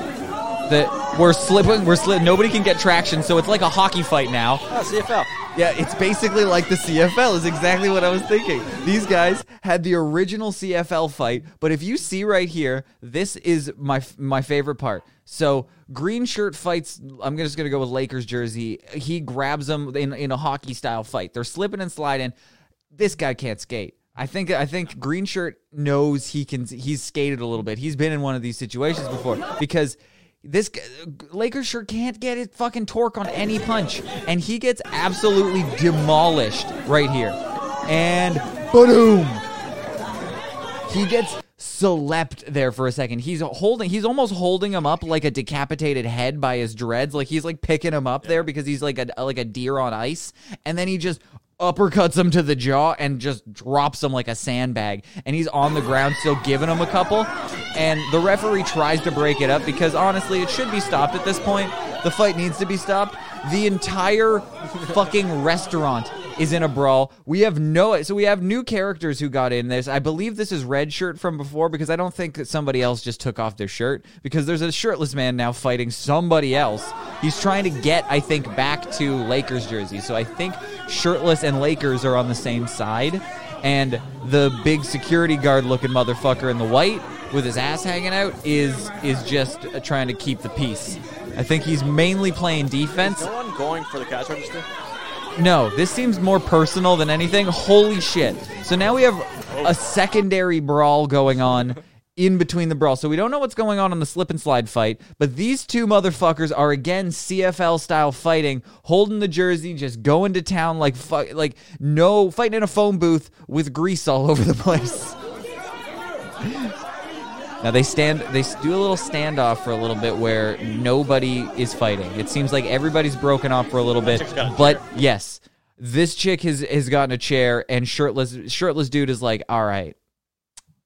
that we're slipping. We're slipping. Nobody can get traction. So it's like a hockey fight now. Ah, CFL. Yeah, it's basically like the CFL. Is exactly what I was thinking. These guys had the original CFL fight, but if you see right here, this is my my favorite part. So green shirt fights. I'm just gonna go with Lakers jersey. He grabs them in in a hockey style fight. They're slipping and sliding. This guy can't skate. I think I think green shirt knows he can. He's skated a little bit. He's been in one of these situations before because this Lakers shirt can't get his fucking torque on any punch, and he gets absolutely demolished right here. And boom, he gets slept there for a second. He's holding. He's almost holding him up like a decapitated head by his dreads. Like he's like picking him up there because he's like a like a deer on ice, and then he just uppercuts him to the jaw and just drops him like a sandbag. And he's on the ground still giving him a couple. And the referee tries to break it up because honestly it should be stopped at this point. The fight needs to be stopped. The entire fucking restaurant is in a brawl. We have no so we have new characters who got in this. I believe this is red shirt from before because i don't think that somebody else just took off their shirt because there's a shirtless man now fighting somebody else. He's trying to get i think back to lakers jersey. So i think shirtless and lakers are on the same side. And the big security guard looking motherfucker in the white with his ass hanging out is is just trying to keep the peace. I think he's mainly playing defense. No one going for the cash register. No, this seems more personal than anything. Holy shit. So now we have a secondary brawl going on in between the brawl. So we don't know what's going on in the slip and slide fight, but these two motherfuckers are again CFL style fighting, holding the jersey, just going to town like fu- like no fighting in a phone booth with grease all over the place. Now they stand, they do a little standoff for a little bit where nobody is fighting. It seems like everybody's broken off for a little bit, but yes, this chick has has gotten a chair, and shirtless shirtless dude is like, all right.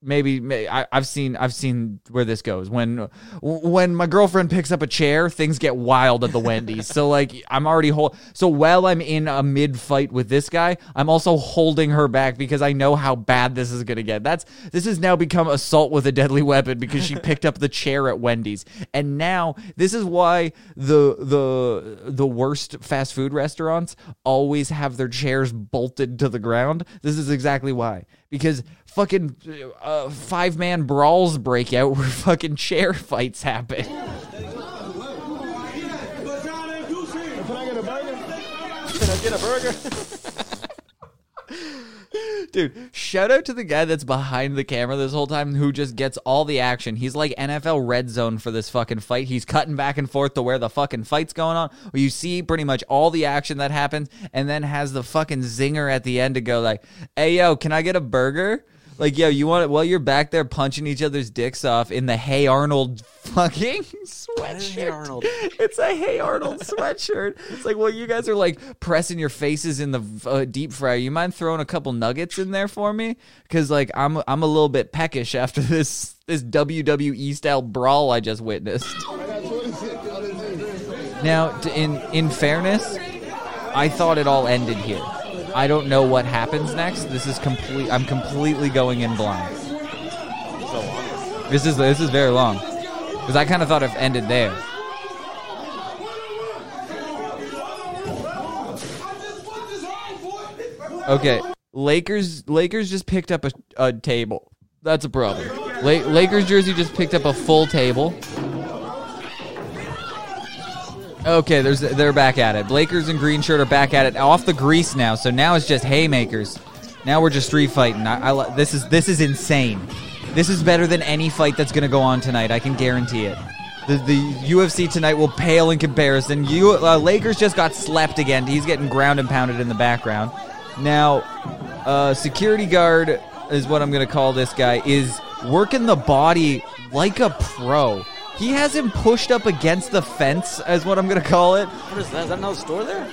Maybe, may I, I've seen I've seen where this goes. When when my girlfriend picks up a chair, things get wild at the Wendy's. so like I'm already hold. So while I'm in a mid fight with this guy, I'm also holding her back because I know how bad this is gonna get. That's this has now become assault with a deadly weapon because she picked up the chair at Wendy's, and now this is why the the the worst fast food restaurants always have their chairs bolted to the ground. This is exactly why because fucking uh, five man brawls break out where fucking chair fights happen. Can I get a burger? Dude, shout out to the guy that's behind the camera this whole time who just gets all the action. He's like NFL red zone for this fucking fight. He's cutting back and forth to where the fucking fight's going on. You see pretty much all the action that happens and then has the fucking zinger at the end to go like, "Hey yo, can I get a burger?" Like, yo, you want it while you're back there punching each other's dicks off in the Hey Arnold fucking sweatshirt. Hey Arnold. It's a Hey Arnold sweatshirt. It's like, well, you guys are like pressing your faces in the uh, deep fryer. You mind throwing a couple nuggets in there for me? Because like I'm I'm a little bit peckish after this this WWE style brawl I just witnessed. Now, in in fairness, I thought it all ended here. I don't know what happens next. This is complete. I'm completely going in blind. This is this is very long because I kind of thought it ended there. Okay, Lakers Lakers just picked up a, a table. That's a problem. La- Lakers jersey just picked up a full table. Okay, there's they're back at it. Lakers and green shirt are back at it. Off the grease now, so now it's just haymakers. Now we're just street fighting. I, I this is this is insane. This is better than any fight that's gonna go on tonight. I can guarantee it. The, the UFC tonight will pale in comparison. You uh, Lakers just got slept again. He's getting ground and pounded in the background. Now, uh, security guard is what I'm gonna call this guy. Is working the body like a pro. He has him pushed up against the fence, as what I'm gonna call it. What is that? Is that another store there?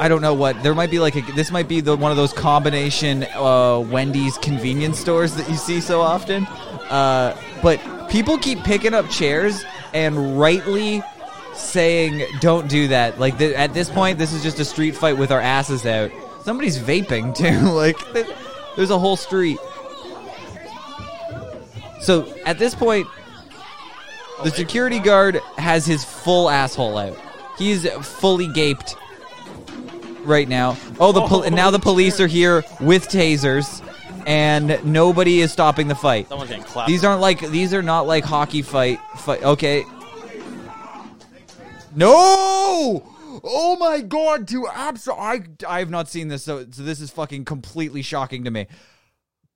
I don't know what. There might be like a. This might be the one of those combination uh, Wendy's convenience stores that you see so often. Uh, but people keep picking up chairs and rightly saying, "Don't do that." Like th- at this point, this is just a street fight with our asses out. Somebody's vaping too. like th- there's a whole street. So at this point, the security guard has his full asshole out. He's fully gaped right now. Oh, the pol- and now the police are here with tasers, and nobody is stopping the fight. Someone's getting clapped. These aren't like these are not like hockey fight fight. Okay. No! Oh my god, to abs I I have not seen this so, so this is fucking completely shocking to me.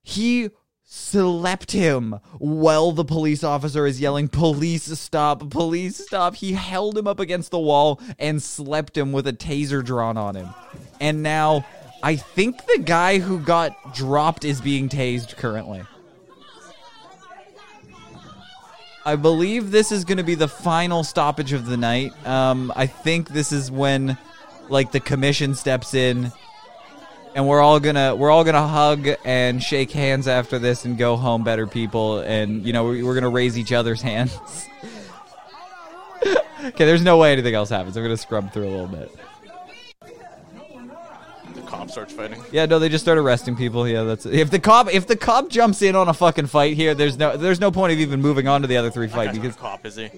He slept him while the police officer is yelling police stop police stop. He held him up against the wall and slept him with a taser drawn on him. And now i think the guy who got dropped is being tased currently. I believe this is going to be the final stoppage of the night. Um, I think this is when, like, the commission steps in, and we're all gonna we're all gonna hug and shake hands after this and go home better people. And you know we're, we're gonna raise each other's hands. okay, there's no way anything else happens. I'm gonna scrub through a little bit. The cop starts fighting. Yeah, no, they just start arresting people. Yeah, that's if the cop if the cop jumps in on a fucking fight here, there's no there's no point of even moving on to the other three fight because cop, is he?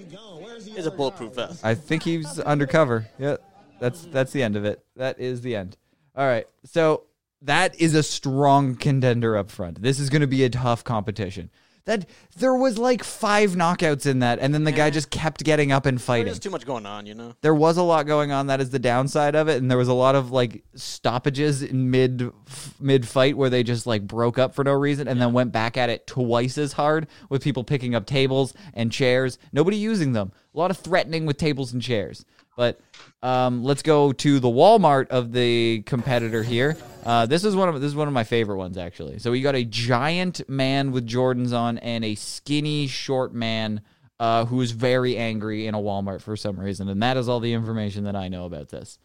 Has a bulletproof vest. I think he's undercover. Yeah, that's that's the end of it. That is the end. All right, so that is a strong contender up front. This is going to be a tough competition. That there was like five knockouts in that, and then the guy just kept getting up and fighting. There's too much going on, you know. There was a lot going on. That is the downside of it, and there was a lot of like stoppages in mid mid fight where they just like broke up for no reason, and then went back at it twice as hard with people picking up tables and chairs. Nobody using them. A lot of threatening with tables and chairs. But um, let's go to the Walmart of the competitor here. Uh, this is one of this is one of my favorite ones actually. So we got a giant man with Jordans on and a skinny short man uh, who is very angry in a Walmart for some reason, and that is all the information that I know about this.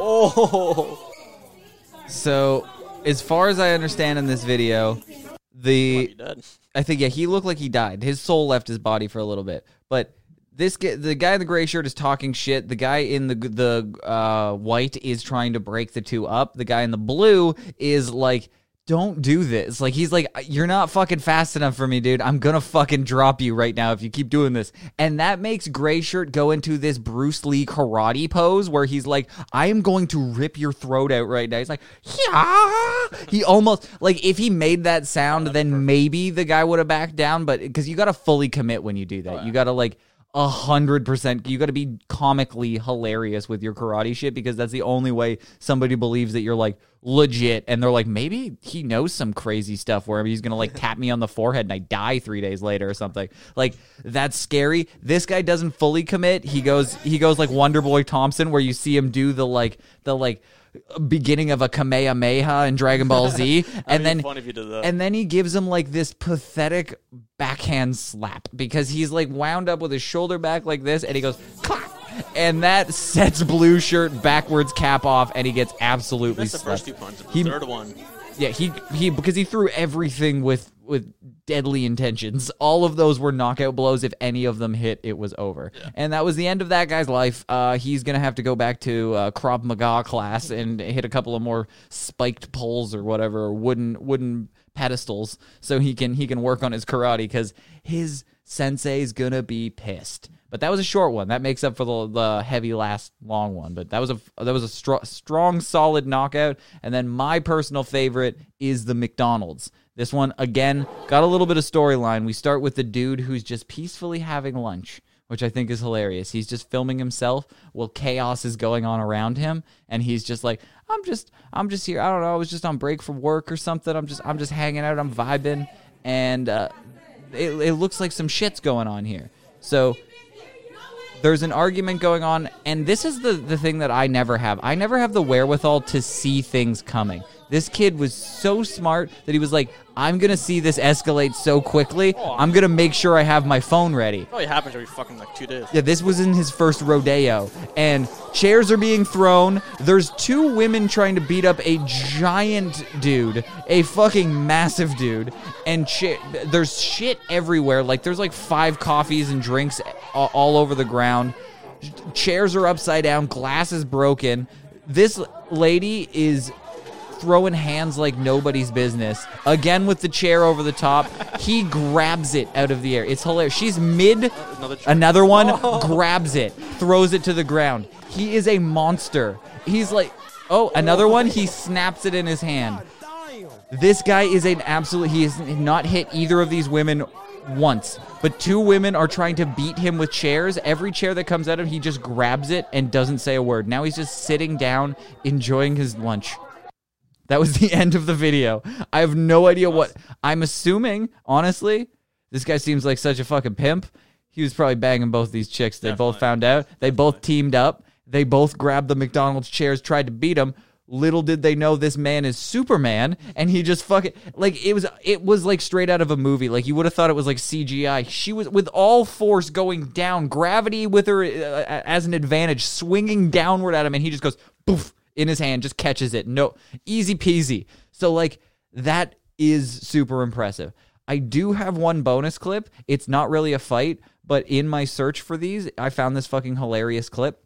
Oh, So, as far as I understand in this video, the. I think yeah, he looked like he died. His soul left his body for a little bit, but this guy, the guy in the gray shirt is talking shit. The guy in the the uh, white is trying to break the two up. The guy in the blue is like, "Don't do this." Like he's like, "You're not fucking fast enough for me, dude. I'm gonna fucking drop you right now if you keep doing this." And that makes gray shirt go into this Bruce Lee karate pose where he's like, "I am going to rip your throat out right now." He's like, "Yeah." He almost like if he made that sound, then maybe the guy would have backed down. But because you got to fully commit when you do that, oh, you got to like a hundred percent. You got to be comically hilarious with your karate shit because that's the only way somebody believes that you're like legit. And they're like, maybe he knows some crazy stuff where he's gonna like tap me on the forehead and I die three days later or something. Like that's scary. This guy doesn't fully commit. He goes, he goes like Wonderboy Thompson, where you see him do the like the like beginning of a Kamehameha in Dragon Ball Z, and then fun if you did that. and then he gives him like this pathetic backhand slap because he's like wound up with his shoulder back like this, and he goes clap, and that sets blue shirt backwards cap off, and he gets absolutely Missed the first two punches. He- the third one, Yeah, he he because he threw everything with with deadly intentions. All of those were knockout blows. If any of them hit, it was over. And that was the end of that guy's life. Uh, he's gonna have to go back to uh, Krav Maga class and hit a couple of more spiked poles or whatever, or wooden wooden pedestals, so he can he can work on his karate because his sensei's gonna be pissed. But that was a short one. That makes up for the, the heavy last long one. But that was a that was a str- strong, solid knockout. And then my personal favorite is the McDonald's. This one again got a little bit of storyline. We start with the dude who's just peacefully having lunch, which I think is hilarious. He's just filming himself while chaos is going on around him, and he's just like, "I'm just, I'm just here. I don't know. I was just on break from work or something. I'm just, I'm just hanging out. I'm vibing." And uh, it, it looks like some shit's going on here. So there's an argument going on and this is the, the thing that i never have i never have the wherewithal to see things coming this kid was so smart that he was like i'm gonna see this escalate so quickly oh. i'm gonna make sure i have my phone ready Probably happens every fucking like two days. yeah, this was in his first rodeo, and chairs are being thrown. There's two women trying to beat up a giant dude, a fucking massive dude, and cha- there's shit everywhere. Like there's like five coffees and drinks all over the ground. Chairs are upside down, glass is broken. This lady is throwing hands like nobody's business. Again with the chair over the top. He grabs it out of the air. It's hilarious. She's mid Another another one oh. grabs it, throws it to the ground. He is a monster. He's like Oh, another one, he snaps it in his hand. This guy is an absolute he has not hit either of these women once. But two women are trying to beat him with chairs. Every chair that comes at him, he just grabs it and doesn't say a word. Now he's just sitting down enjoying his lunch. That was the end of the video. I have no idea what I'm assuming, honestly. This guy seems like such a fucking pimp. He was probably banging both these chicks. They both found out. They both teamed up. They both grabbed the McDonald's chairs, tried to beat him. Little did they know this man is Superman, and he just fucking like it was. It was like straight out of a movie. Like you would have thought it was like CGI. She was with all force going down, gravity with her uh, as an advantage, swinging downward at him, and he just goes poof in his hand, just catches it. No, easy peasy. So like that is super impressive. I do have one bonus clip. It's not really a fight, but in my search for these, I found this fucking hilarious clip.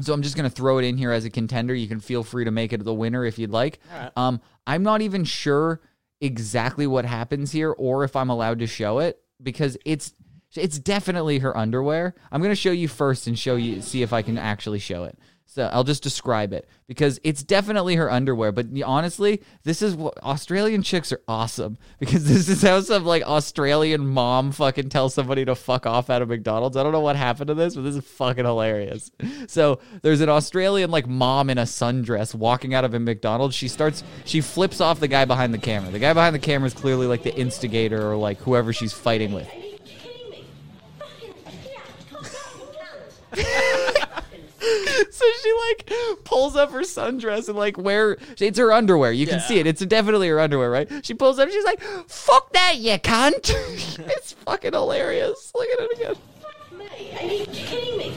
So I'm just gonna throw it in here as a contender. You can feel free to make it the winner if you'd like. Um, I'm not even sure exactly what happens here or if I'm allowed to show it because it's it's definitely her underwear. I'm gonna show you first and show you see if I can actually show it. So I'll just describe it because it's definitely her underwear. But honestly, this is what Australian chicks are awesome because this is how some like Australian mom fucking tells somebody to fuck off out of McDonald's. I don't know what happened to this, but this is fucking hilarious. So there's an Australian like mom in a sundress walking out of a McDonald's. She starts, she flips off the guy behind the camera. The guy behind the camera is clearly like the instigator or like whoever she's fighting with. So she like pulls up her sundress and like where it's her underwear. You can Yeah. see it. It's definitely her underwear, right? She pulls up. She's like, "Fuck that, you cunt!" it's fucking hilarious. Look at it again. Fuck Me? Are you kidding me?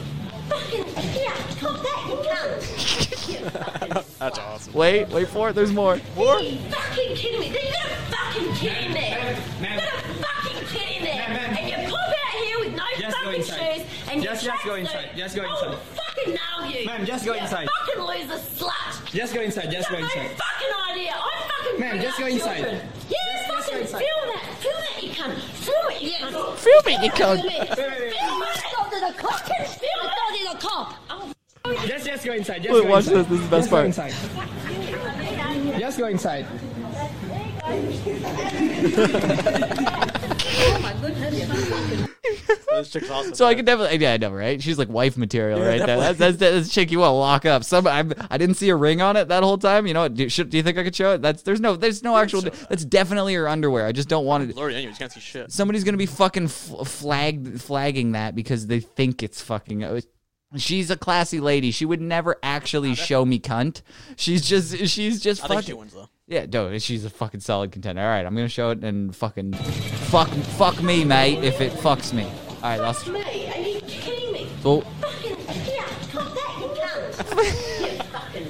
Fucking yeah, stop that, you cunt. That's awesome. Wait, wait for it. There's more. More? Are you fucking kidding me? You're gonna fucking get in there. You're gonna fucking get in there. And you pop out here with no Just go fucking inside. shoes and Just- your just go inside. Just go inside. will fucking nail you. Ma'am, just go You inside. fucking loser slut. Just go inside, just You go have no inside. fucking idea. I fucking Ma'am, bring just up go inside. children. Yeah, Just- just fucking inside. film that. Film that, you cunt. Film it, you cunt. Film it, you cunt. Film it. Film it. Go to the cop. Film it. Go to the cop. Oh, Just, just go inside. Just Wait, go watch inside. this, this is the best just part. Go inside. Just go inside. Oh This chick's awesome. So I can definitely, yeah, I know, right? She's like wife material, right there. That's, that's that's a chick you want to lock up. Some I, I didn't see a ring on it that whole time. You know what? Do, should, do you think I could show it? That's there's no there's no actual. That's definitely her underwear. I just don't want it. blurry anyways. You can't see shit. somebody's gonna be fucking f- flagged flagging that because they think it's fucking. uh, She's a classy lady. She would never actually show me cunt. She's just she's just I think fucking. she wins though. Yeah, no, she's a fucking solid contender. All right, I'm gonna show it and fucking fuck fuck me, mate, if it fucks me. All right, that's me? Are you kidding me? so. Fucking yeah, stop that, you cunt. you fucking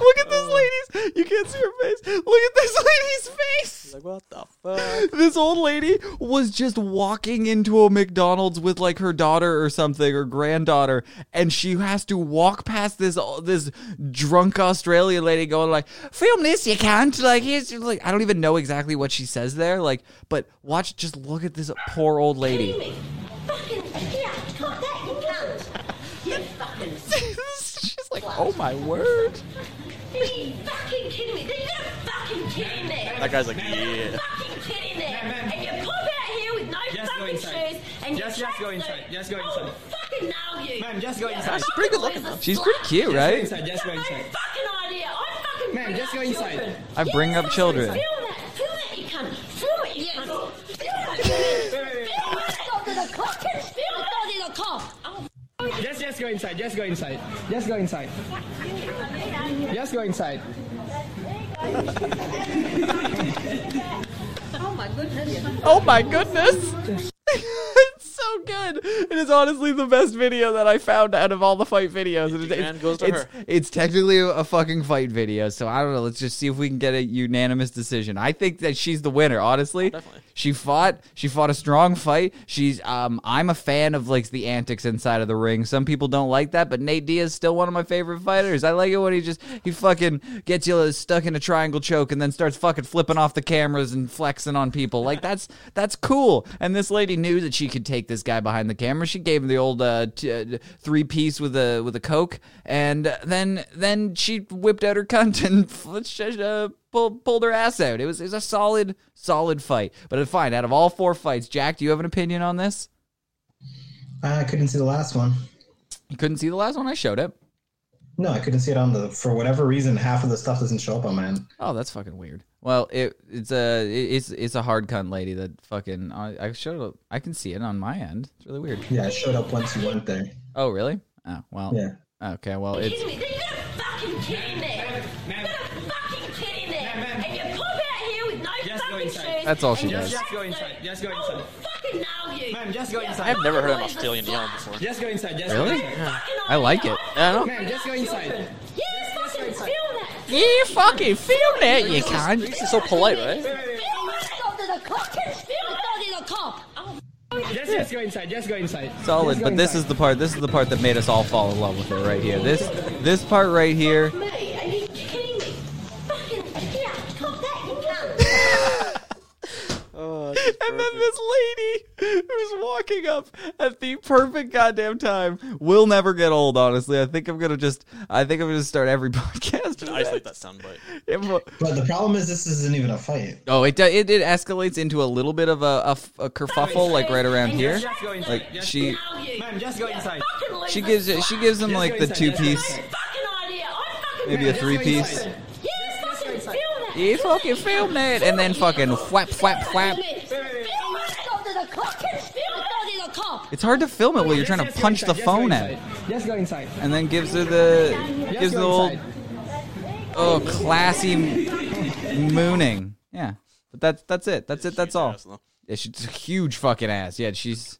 Look at this lady's. You can't see her face. Look at this lady's face. Like what the fuck? This old lady was just walking into a McDonald's with like her daughter or something, or granddaughter, and she has to walk past this uh, this drunk Australian lady going like, "Film this, you can't." Like he's like, I don't even know exactly what she says there. Like, but watch, just look at this poor old lady. Kidding me? Fucking yeah, cut that you can't. You fucking. She's like, "Oh my word." Are you fucking kidding me? Are you gonna fucking kidding me? That guy's like, yeah. Fucking kidding me? And you pop out here with no Just go fucking inside. shoes and Just- your just go tracksuit. inside. Just go I'll inside. fucking nail you. Ma'am, just go inside. She's pretty good looking, though. She's pretty cute, Just go right? inside. Just go No inside. fucking idea. I fucking Ma'am, bring just up go inside. children. I bring up children. Feel that. Feel that you can. Feel it. You can. Feel that. Feel it. Go to the cop. Feel it. Go to the cop. Oh, Just, just go inside. Just go inside. Just go inside. Just go inside. Oh my goodness. Oh my goodness. It's so good. It is honestly the best video that I found out of all the fight videos. It Man goes to it's, her. it's technically a fucking fight video, so I don't know. Let's just see if we can get a unanimous decision. I think that she's the winner, honestly. definitely. She fought. She fought a strong fight. She's. Um. I'm a fan of like the antics inside of the ring. Some people don't like that, but Nate Diaz is still one of my favorite fighters. I like it when he just he fucking gets you stuck in a triangle choke and then starts fucking flipping off the cameras and flexing on people. Like that's that's cool. And this lady knew that she could take this guy behind the camera. She gave him the old uh, t- uh, three piece with a with a coke, and then then she whipped out her cunt and uh, pulled pulled her ass out. It was it was a solid solid fight. But uh, fine. Out of all four fights, Jack, do you have an opinion on this? I couldn't see the last one. You couldn't see the last one. I showed it. No, I couldn't see it on the. For whatever reason, half of the stuff doesn't show up on mine. Oh, that's fucking weird. Well, it it's a it's it's a hard cunt lady that fucking I, I showed it- I can see it on my end. It's really weird. Yeah, it showed up once you went there. Oh, really? Oh, well. Yeah. Okay, well, it's kidding me? Are you gonna fucking kidding me? Ma'am. You're fucking kidding me? ma'am. And you pop out here with no Just fucking inside. shoes. That's all she does. Just go inside. Just go I'll inside. fucking nail you. Ma'am, just go inside. I've never heard an Boys are Australian yell before. Just go inside. Just Really? go inside. Fucking I like idea. it. Yeah, I know. Ma'am, just go inside. Yeah, fucking feel that. You fucking feel that you He's can't. just so polite, right? Feel it. Go to the cop. Feel it. Go to the cop. Just, just go inside. Just go inside. Solid, go but this inside. is the part. This is the part that made us all fall in love with her right here. This this part right here. And then this lady who's walking up at the perfect goddamn time will never get old. Honestly, I think I'm gonna just. I think I'm gonna start every podcast. with I just like that. that soundbite. Yeah, but- But the problem is, this isn't even a fight. Oh, it, do- it it escalates into a little bit of a a kerfuffle, like right around here. Just go inside. Like Just she Ma'am, just go inside. she gives slut. she gives him like the two piece. No fucking idea. I fucking Maybe a three piece. inside. Yeah, fucking feel that. You fucking film it, and then fucking whap whap whap. Feel it. Go to the cop. Feel it. Go to the cop. It's hard to film it while you're trying to punch the inside, just go phone at out, Just go inside. and then gives her the gives the old oh classy mooning. Yeah, but that's that's it. That's it. That's all. Ass. Yeah, she's a huge fucking ass. Yeah, she's.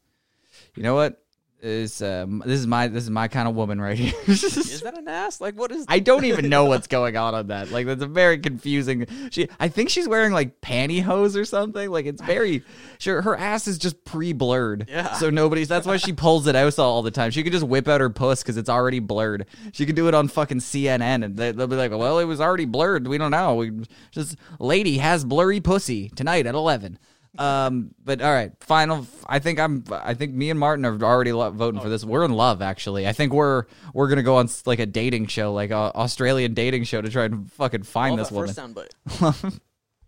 You know what? Is um, this is my this is my kind of woman right here. Is that an ass? Like, what is? I don't even know what's going on on that. Like that's a very confusing. She, I think she's wearing like pantyhose or something. Like it's very sure her ass is just pre-blurred. Yeah. So nobody's. That's why she pulls it out all the time. She could just whip out her puss because it's already blurred. She could do it on fucking CNN and they, they'll be like, "Well, it was already blurred. We don't know. We just lady has blurry pussy tonight at 11." Um, but all right, final. I think I'm. I think me and Martin are already lo- voting for this. We're in love, actually. I think we're we're gonna go on like a dating show, like a Australian dating show, to try and fucking find Love this that woman. first soundbite.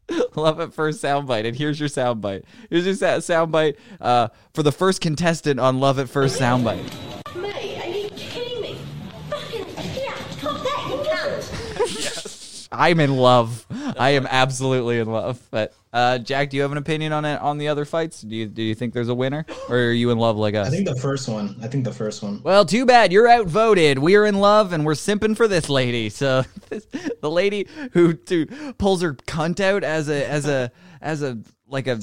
Love at first soundbite, and here's your soundbite. Here's your sa- soundbite uh, for the first contestant on Love at First Soundbite. Me? I'm in love. I am absolutely in love. But uh, Jack, do you have an opinion on it on the other fights? Do you do you think there's a winner, or are you in love like us? I think the first one. I think the first one. Well, too bad you're outvoted. We're in love and we're simping for this lady. So the lady who, who pulls her cunt out as a as a as a like a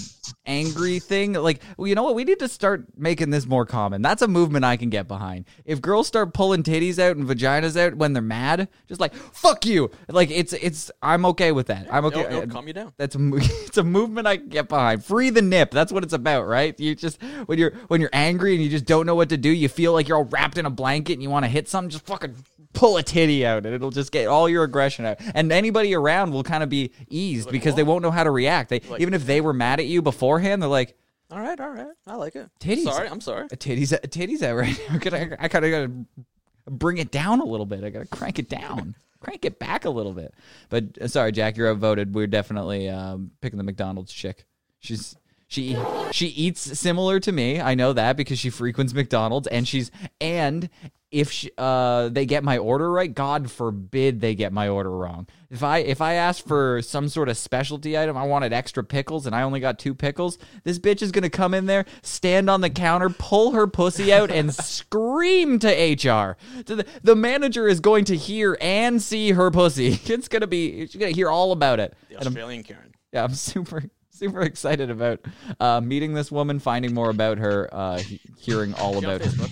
angry thing like well, you know what we need to start making this more common that's a movement i can get behind if girls start pulling titties out and vaginas out when they're mad just like fuck you like it's it's i'm okay with that i'm okay It'll, it'll uh, calm you down. that's a it's a movement I can get behind. Free the nip. That's what it's about, right? You just when you're when you're angry and you just don't know what to do, you feel like you're all wrapped in a blanket and you want to hit something, just fucking pull a titty out and it'll just get all your aggression out. And anybody around will kind of be eased because they won't know how to react. They even if they were mad at you beforehand, they're like, All right, all right. I like it. Titties. Sorry, I'm sorry. a titties, a titties out right now. I gotta- I kind of got to bring it down a little bit. I got to crank it down, crank it back a little bit. But uh, sorry, Jack, you're outvoted. We're definitely um, picking the McDonald's chick. She's she she eats similar to me. I know that because she frequents McDonald's, and she's and if she, uh they get my order right, God forbid they get my order wrong. If I if I ask for some sort of specialty item, I wanted extra pickles, and I only got two pickles. This bitch is gonna come in there, stand on the counter, pull her pussy out, and scream to HR. The, the manager is going to hear and see her pussy. It's gonna be she's gonna hear all about it. The Australian Karen. yeah, I'm super super excited about uh, meeting this woman, finding more about her, uh, hearing all Is she on about her.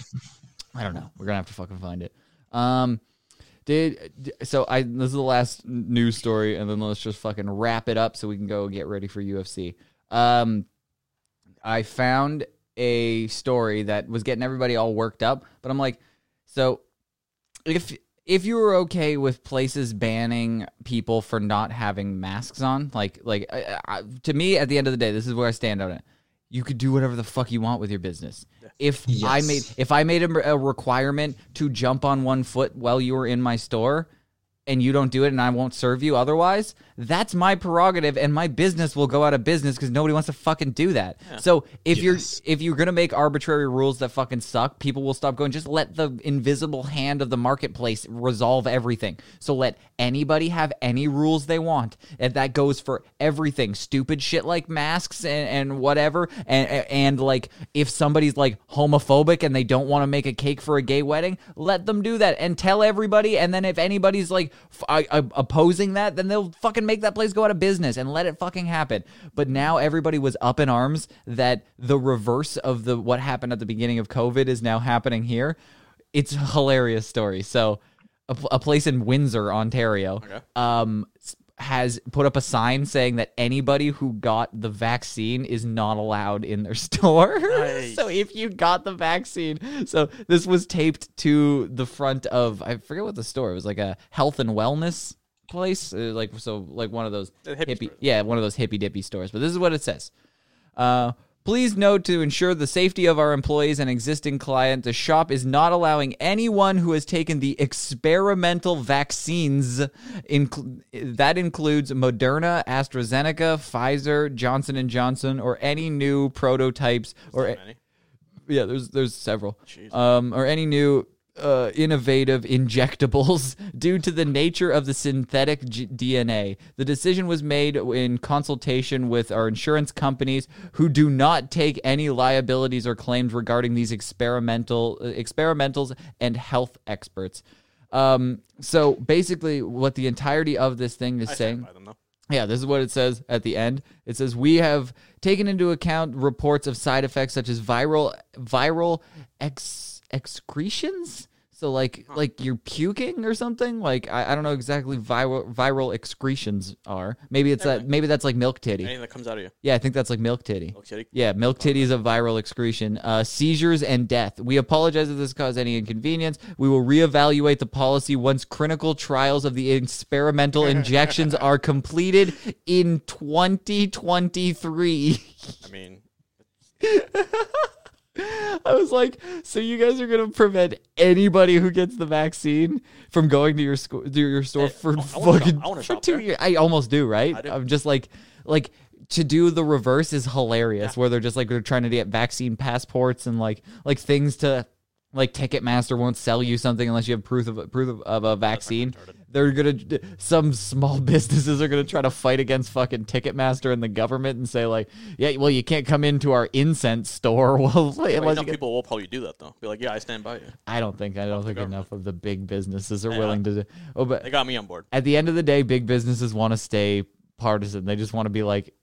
I don't know. We're gonna have to fucking find it. Um, did so? I this is the last news story, and then let's just fucking wrap it up so we can go get ready for UFC. Um, I found a story that was getting everybody all worked up, but I'm like, so if if you were okay with places banning people for not having masks on, like like I, I, to me, at the end of the day, this is where I stand on it. You could do whatever the fuck you want with your business. If I made if I made a, a requirement to jump on one foot while you were in my store, and you don't do it and I won't serve you otherwise, that's my prerogative and my business will go out of business because nobody wants to fucking do that. So if Yes. you're if you're gonna make arbitrary rules that fucking suck, people will stop going. Just let the invisible hand of the marketplace resolve everything. So let anybody have any rules they want. And that goes for everything. Stupid shit like masks and, and whatever. And and like if somebody's like homophobic and they don't want to make a cake for a gay wedding, let them do that and tell everybody. And then if anybody's like f- I- I- opposing that, then they'll fucking make that place go out of business and let it fucking happen. But now everybody was up in arms that the reverse of the what happened at the beginning of COVID is now happening here. It's a hilarious story. So a, a place in Windsor, Ontario, um, s- has put up a sign saying that anybody who got the vaccine is not allowed in their store. Nice. so if you got the vaccine, so this was taped to the front of I forget what the store. It was like a health and wellness place, uh, like so like one of those hippie hippie, yeah, one of those hippy dippy stores. But this is what it says. Uh, please note to ensure the safety of our employees and existing client, the shop is not allowing anyone who has taken the experimental vaccines. Incl- that includes Moderna, AstraZeneca, Pfizer, Johnson and Johnson, or any new prototypes or yeah, there's there's several. Um, or any new uh, innovative injectables due to the nature of the synthetic G- DNA. The decision was made in consultation with our insurance companies, who do not take any liabilities or claims regarding these experimental uh, experimentals and health experts. Um, so basically, what the entirety of this thing is I saying. stand by them though. Yeah, this is what it says at the end. It says we have taken into account reports of side effects such as viral viral ex- excretions. So like like you're puking or something. Like I, I don't know exactly viral viral excretions are. Maybe it's that maybe that's like milk titty. Anything that comes out of you. Yeah, I think that's like milk titty. Milk titty? Yeah, milk titty is a viral excretion. Uh, seizures and death. We apologize if this caused any inconvenience. We will reevaluate the policy once clinical trials of the experimental injections are completed in 2023. I mean, I was like, so you guys are gonna prevent anybody who gets the vaccine from going to your school, to your store Hey, for I- I fucking shop- I for two there. years? I almost do, right? Do. I'm just like, like to do the reverse is hilarious, where they're just like they're trying to get vaccine passports and like like things to. Like Ticketmaster won't sell you something unless you have proof of proof of, of a vaccine. They're gonna some small businesses are gonna try to fight against fucking Ticketmaster and the government and say like, yeah, well you can't come into our incense store. Well, unless get people will probably do that though. Be like, yeah, I stand by you. I don't think I don't think government. enough of the big businesses are Yeah. willing to. Do, oh, but They got me on board. at the end of the day, big businesses want to stay partisan. They just want to be like,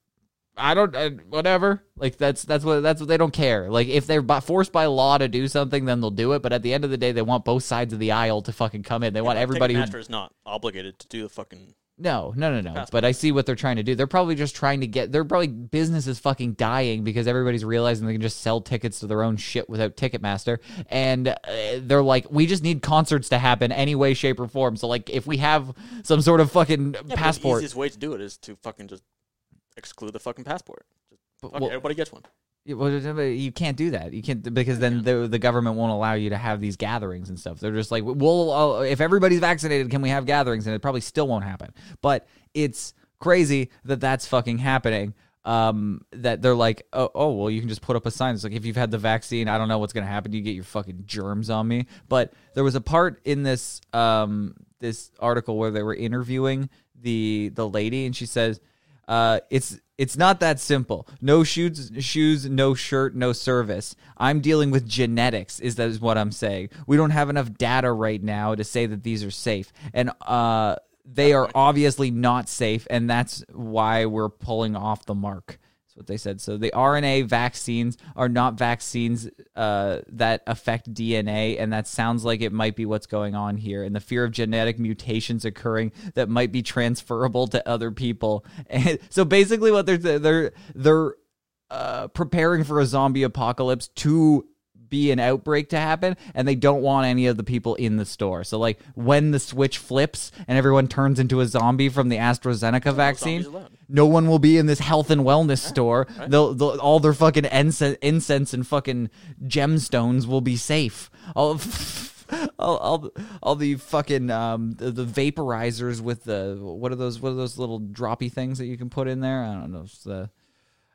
I don't uh, whatever. Like that's that's what that's what they don't care. Like if they're by, forced by law to do something, then they'll do it. But at the end of the day, they want both sides of the aisle to fucking come in. They want everybody. who- Ticketmaster is not obligated to do the fucking. no, no, no, no. But I see what they're trying to do. They're probably just trying to get. They're probably business is fucking dying because everybody's realizing they can just sell tickets to their own shit without Ticketmaster, and uh, they're like, we just need concerts to happen any way, shape, or form. So like, if we have some sort of fucking Yeah, passport, The easiest way to do it is to fucking just exclude the fucking passport. Just, fuck well- everybody gets one. Yeah, well, you can't do that. You can't because then the the government won't allow you to have these gatherings and stuff. They're just like, well, uh, if everybody's vaccinated, can we have gatherings? And it probably still won't happen. But it's crazy that that's fucking happening. Um, that they're like, oh, oh, well, you can just put up a sign. It's like if you've had the vaccine, I don't know what's gonna happen. You get your fucking germs on me. But there was a part in this um this article where they were interviewing the the lady, and she says, uh, it's it's not that simple. No shoes, shoes, no shirt, no service. I'm dealing with genetics. Is that is what I'm saying? We don't have enough data right now to say that these are safe, and uh, they are obviously not safe, and that's why we're pulling off the mark. What they said. So the RNA vaccines are not vaccines uh, that affect DNA, and that sounds like it might be what's going on here. And the fear of genetic mutations occurring that might be transferable to other people. And so basically, what they're they're they're uh, preparing for a zombie apocalypse to be an outbreak to happen and they don't want any of the people in the store. So like when the switch flips and everyone turns into a zombie from the AstraZeneca vaccine, no one will be in this health and wellness store. They'll, they'll all their fucking incense, incense and fucking gemstones will be safe. All all, all, all the fucking um the, the vaporizers with the what are those what are those little droppy things that you can put in there? I don't know. It's the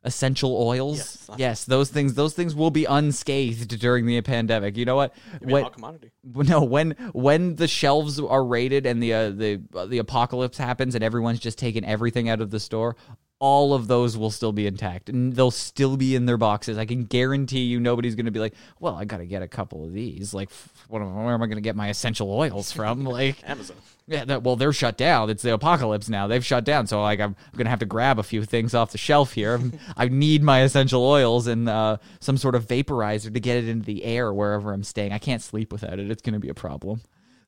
essential oils. Yes. Yes, those things those things will be unscathed during the pandemic. You know what? It'd a When- hot commodity. no, when when the shelves are raided and the uh, the uh, the apocalypse happens and everyone's just taking everything out of the store, all of those will still be intact and they'll still be in their boxes. I can guarantee you, nobody's going to be like, "Well, I got to get a couple of these." Like, what, am- where am I going to get my essential oils from? Like, Amazon. yeah, that, well, they're shut down. It's the apocalypse now. They've shut down. So, like, I'm going to have to grab a few things off the shelf here. I need my essential oils and uh, some sort of vaporizer to get it into the air wherever I'm staying. I can't sleep without it. It's going to be a problem.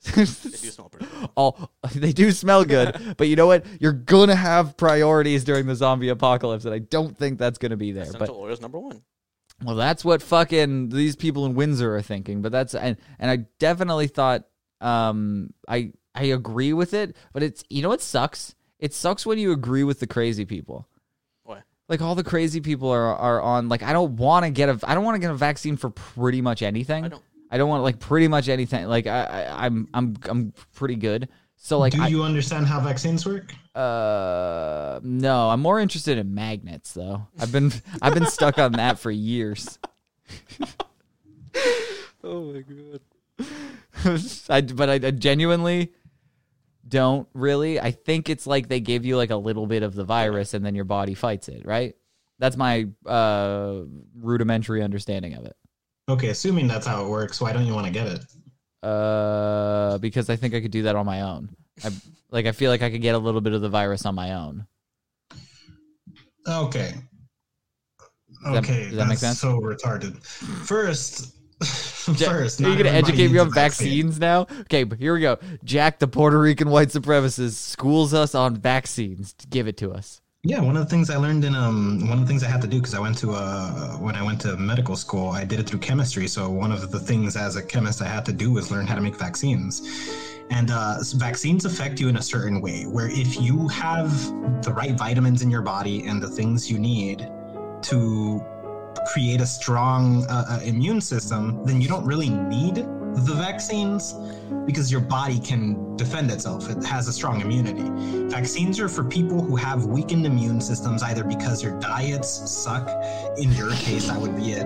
They do smell pretty good. All they do smell good, but you know what? You're gonna have priorities during the zombie apocalypse, and I don't think that's gonna be there. Essential But oils number one. well, that's what fucking these people in Windsor are thinking. But that's and and I definitely thought um I I agree with it, but it's you know what sucks? It sucks when you agree with the crazy people. Why? Like all the crazy people are are on like I don't want to get a I don't want to get a vaccine for pretty much anything. I don't. I don't want like pretty much anything. Like I, I I'm I'm I'm pretty good. So like Do I, you understand how vaccines work? uh, no, I'm more interested in magnets though. I've been I've been stuck on that for years. oh my god. I but I, I genuinely don't really. I think it's like they give you like a little bit of the virus and then your body fights it, right? That's my uh rudimentary understanding of it. Okay, assuming that's how it works, why don't you want to get it? Uh because I think I could do that on my own. I like I feel like I could get a little bit of the virus on my own. Okay. that- Okay, does that make that's sense? so retarded. First, first, are you gonna educate me on vaccine. vaccines now? Okay, but here we go. Jack, the Puerto Rican white supremacist, schools us on vaccines. Give it to us. Yeah, one of the things I learned in um one of the things I had to do because I went to uh when I went to medical school, I did it through chemistry. So one of the things as a chemist I had to do was learn how to make vaccines. And uh, vaccines affect you in a certain way, where if you have the right vitamins in your body and the things you need to create a strong uh, uh, immune system, then you don't really need the vaccines because your body can defend itself. It has a strong immunity. Vaccines are for people who have weakened immune systems, either because their diets suck, in your case, that would be it,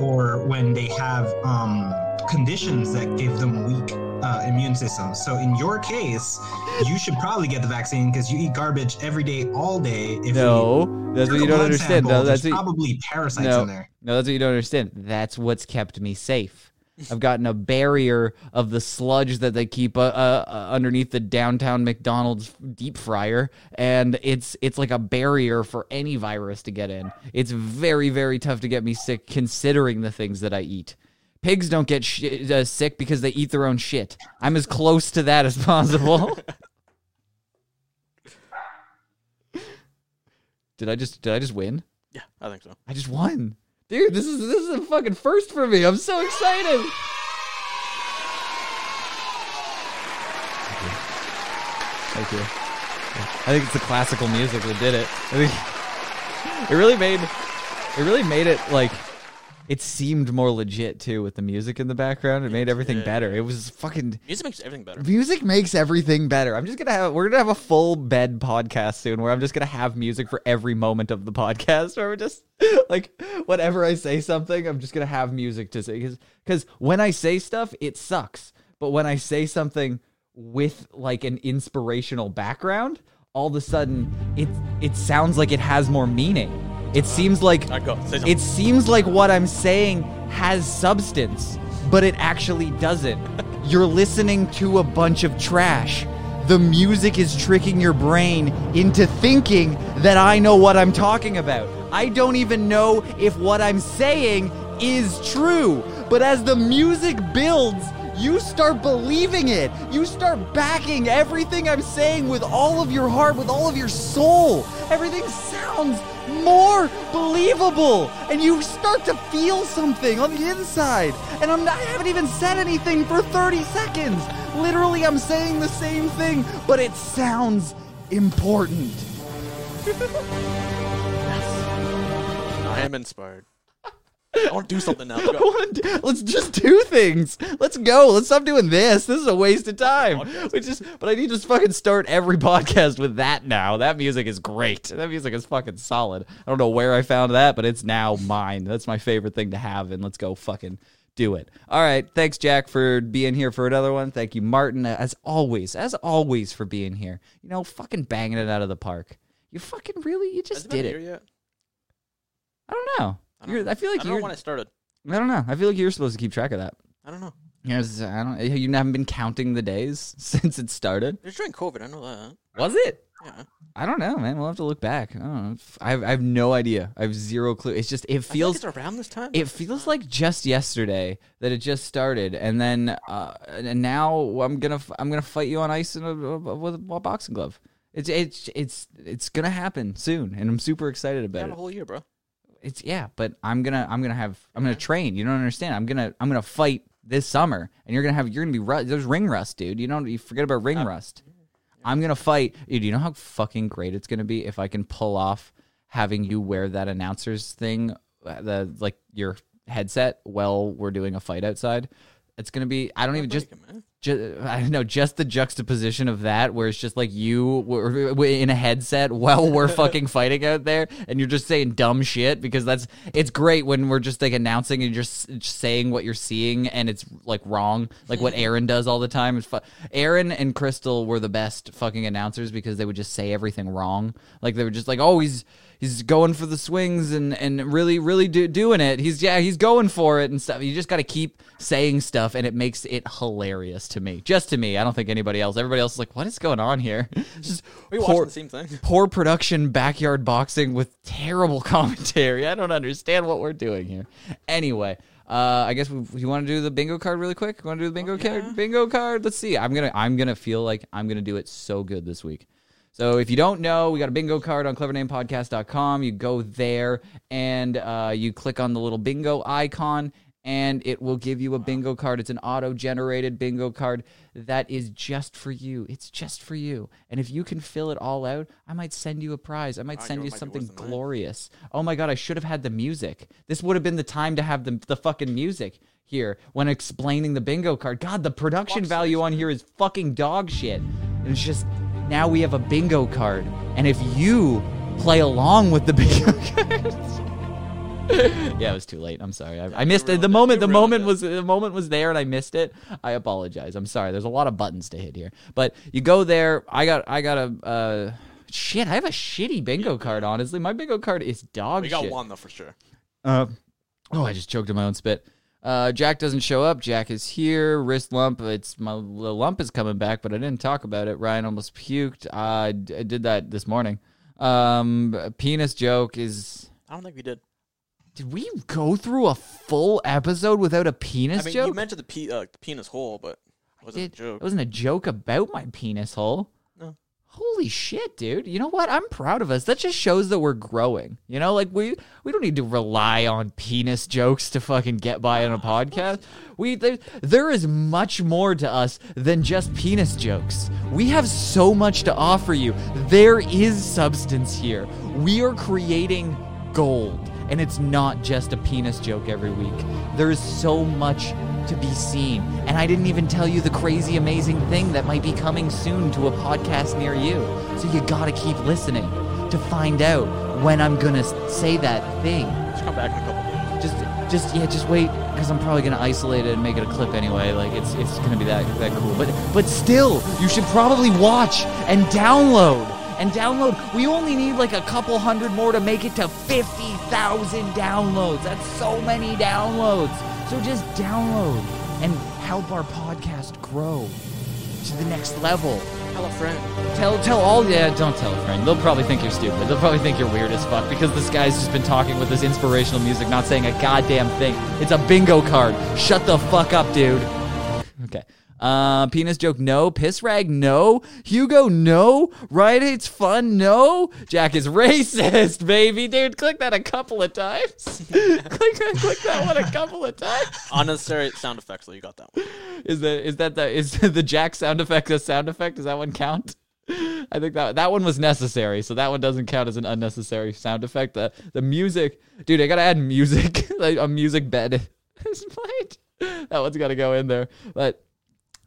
or when they have um, conditions that give them weak uh, immune systems. So in your case, you should probably get the vaccine because you eat garbage every day, all day. If No, we that's what you don't understand. sample, No, there's that's what you- probably parasites no, in there. no, that's what you don't understand. That's what's kept me safe. I've gotten a barrier of the sludge that they keep uh, uh, uh, underneath the downtown McDonald's deep fryer, and it's it's like a barrier for any virus to get in. It's very very tough to get me sick, considering the things that I eat. Pigs don't get sh- uh, sick because they eat their own shit. I'm as close to that as possible. did I just did I just win? Yeah, I think so. I just won. Dude, this is this is a fucking first for me. I'm so excited. Thank you. I think it's the classical music that did it. It really made it really made it like it seemed more legit too with the music in the background. It made everything better. It was fucking Music makes everything better. Music makes everything better. I'm just gonna have we're gonna have a full bed podcast soon where I'm just gonna have music for every moment of the podcast where we're just like whenever I say something, I'm just gonna have music to say because because when I say stuff, it sucks. But when I say something with like an inspirational background, all of a sudden it it sounds like it has more meaning. It seems like go. It seems like what I'm saying has substance, but it actually doesn't. You're listening to a bunch of trash. The music is tricking your brain into thinking that I know what I'm talking about. I don't even know if what I'm saying is true. But as the music builds, you start believing it. You start backing everything I'm saying with all of your heart, with all of your soul. Everything sounds more believable and you start to feel something on the inside. And I'm not, I haven't even said anything for 30 seconds. Literally I'm saying the same thing but it sounds important. I am inspired. I want to do something now. Wanna do- let's just do things let's go let's stop doing this this is a waste of time we just but I need to just fucking start every podcast with that now that music is great that music is fucking solid I don't know where I found that but it's now mine that's my favorite thing to have and let's go fucking do it. All right. Thanks, Jack, for being here for another one. Thank you, Martin, as always, as always, for being here. You know, fucking banging it out of the park. You fucking really, you just did it. yet? I don't know. I, don't You're, know. I feel like I don't you're. know when I started. I don't know. I feel like you're supposed to keep track of that. I don't know. Yes, I don't. You haven't been counting the days since it started. It was during COVID. I know that. Was it? Yeah. I don't know, man. We'll have to look back. I don't know. I have, I have no idea. I have zero clue. It's just it I feels it's around this time. it feels like just yesterday that it just started, and then uh, and now I'm gonna f- I'm gonna fight you on ice in a, uh, uh, uh, with a boxing glove. It's it's it's it's gonna happen soon, and I'm super excited You about it. a whole year, bro. It's yeah, but I'm gonna I'm gonna have I'm gonna train. You don't understand. I'm gonna I'm gonna fight this summer, and you're gonna have you're gonna be rust. There's ring rust, dude. You don't you forget about ring rust. I'm gonna fight. Dude, you know how fucking great it's gonna be if I can pull off having you wear that announcer's thing, uh, the like your headset while we're doing a fight outside. It's gonna be. I don't even just. Just, I don't know, just the juxtaposition of that, where it's just like you were in a headset while we're fucking fighting out there, and you're just saying dumb shit because that's it's great when we're just like announcing and just, saying what you're seeing and it's like wrong, like what Aaron does all the time. Fu- Aaron and Crystal were the best fucking announcers because they would just say everything wrong. Like they were just like, oh, he's going for the swings and and really really do, doing it. He's yeah, he's going for it and stuff. You just got to keep saying stuff, and it makes it hilarious to me. Just to me. I don't think anybody else. Everybody else is like, what is going on here? Just We watching the same thing. Poor production, backyard boxing with terrible commentary. I don't understand what we're doing here. Anyway. Uh, I guess we, you want to do the bingo card really quick. Want to do the bingo card? Bingo card. Let's see. I'm gonna. I'm gonna feel like I'm gonna do it so good this week. So if you don't know, we got a bingo card on clevernamepodcast.com. You go there and uh, you click on the little bingo icon, and it will give you a bingo card. It's an auto-generated bingo card that is just for you. It's just for you. And if you can fill it all out, I might send you a prize. I might send you something glorious. Oh my god, I should have had the music. This would have been the time to have the the fucking music here when explaining the bingo card. God, the production value on here is fucking dog shit. And it's just now we have a bingo card. And if you play along with the bingo cards. yeah, it was too late. I'm sorry. I, I missed it. The moment the moment was the moment was there and I missed it. I apologize. I'm sorry. There's a lot of buttons to hit here. But you go there. I got I got a uh shit. I have a shitty bingo card honestly. My bingo card is dog We got shit. one though for sure. Uh, oh, I just choked on my own spit. Uh, Jack doesn't show up. Jack is here. Wrist lump. It's my lump is coming back, but I didn't talk about it. Ryan almost puked. I d- I did that this morning. Um, penis joke is. I don't think we did. Did we go through a full episode without a penis I mean, joke? you mentioned the, pe- uh, penis hole, but it wasn't it, a joke. it wasn't a joke about my penis hole. Holy shit, dude! You know what? I'm proud of us. That just shows that we're growing. You know, like we we don't need to rely on penis jokes to fucking get by on a podcast. We there, there is much more to us than just penis jokes. We have so much to offer you. There is substance here. We are creating gold. And it's not just a penis joke every week. There is so much to be seen. And I didn't even tell you the crazy, amazing thing that might be coming soon to a podcast near you. So you gotta keep listening to find out when I'm gonna say that thing. Just come back in a couple days. Just, just yeah, just wait, because I'm probably gonna isolate it and make it a clip anyway. Like it's, it's gonna be that that cool. But, but still, you should probably watch and download and download. We only need like a couple hundred more to make it to 50,000 downloads. That's so many downloads. So just download and help our podcast grow to the next level. Tell a friend. Tell tell all yeah, don't tell a friend. They'll probably think you're stupid. They'll probably think you're weird as fuck because this guy's just been talking with this inspirational music, not saying a goddamn thing. It's a bingo card. Shut the fuck up, dude. Okay. Uh, penis joke, no. Piss rag, no. Hugo, no. Right? It's fun, no. Jack is racist, baby, dude. Click that a couple of times. click, click that one a couple of times. Unnecessary sound effects, though. You got that one. Is the is that the is the Jack sound effect a sound effect? Does that one count? I think that that one was necessary, so that one doesn't count as an unnecessary sound effect. The the music, dude, I gotta add music, like a music bed is played. That one's gotta go in there. But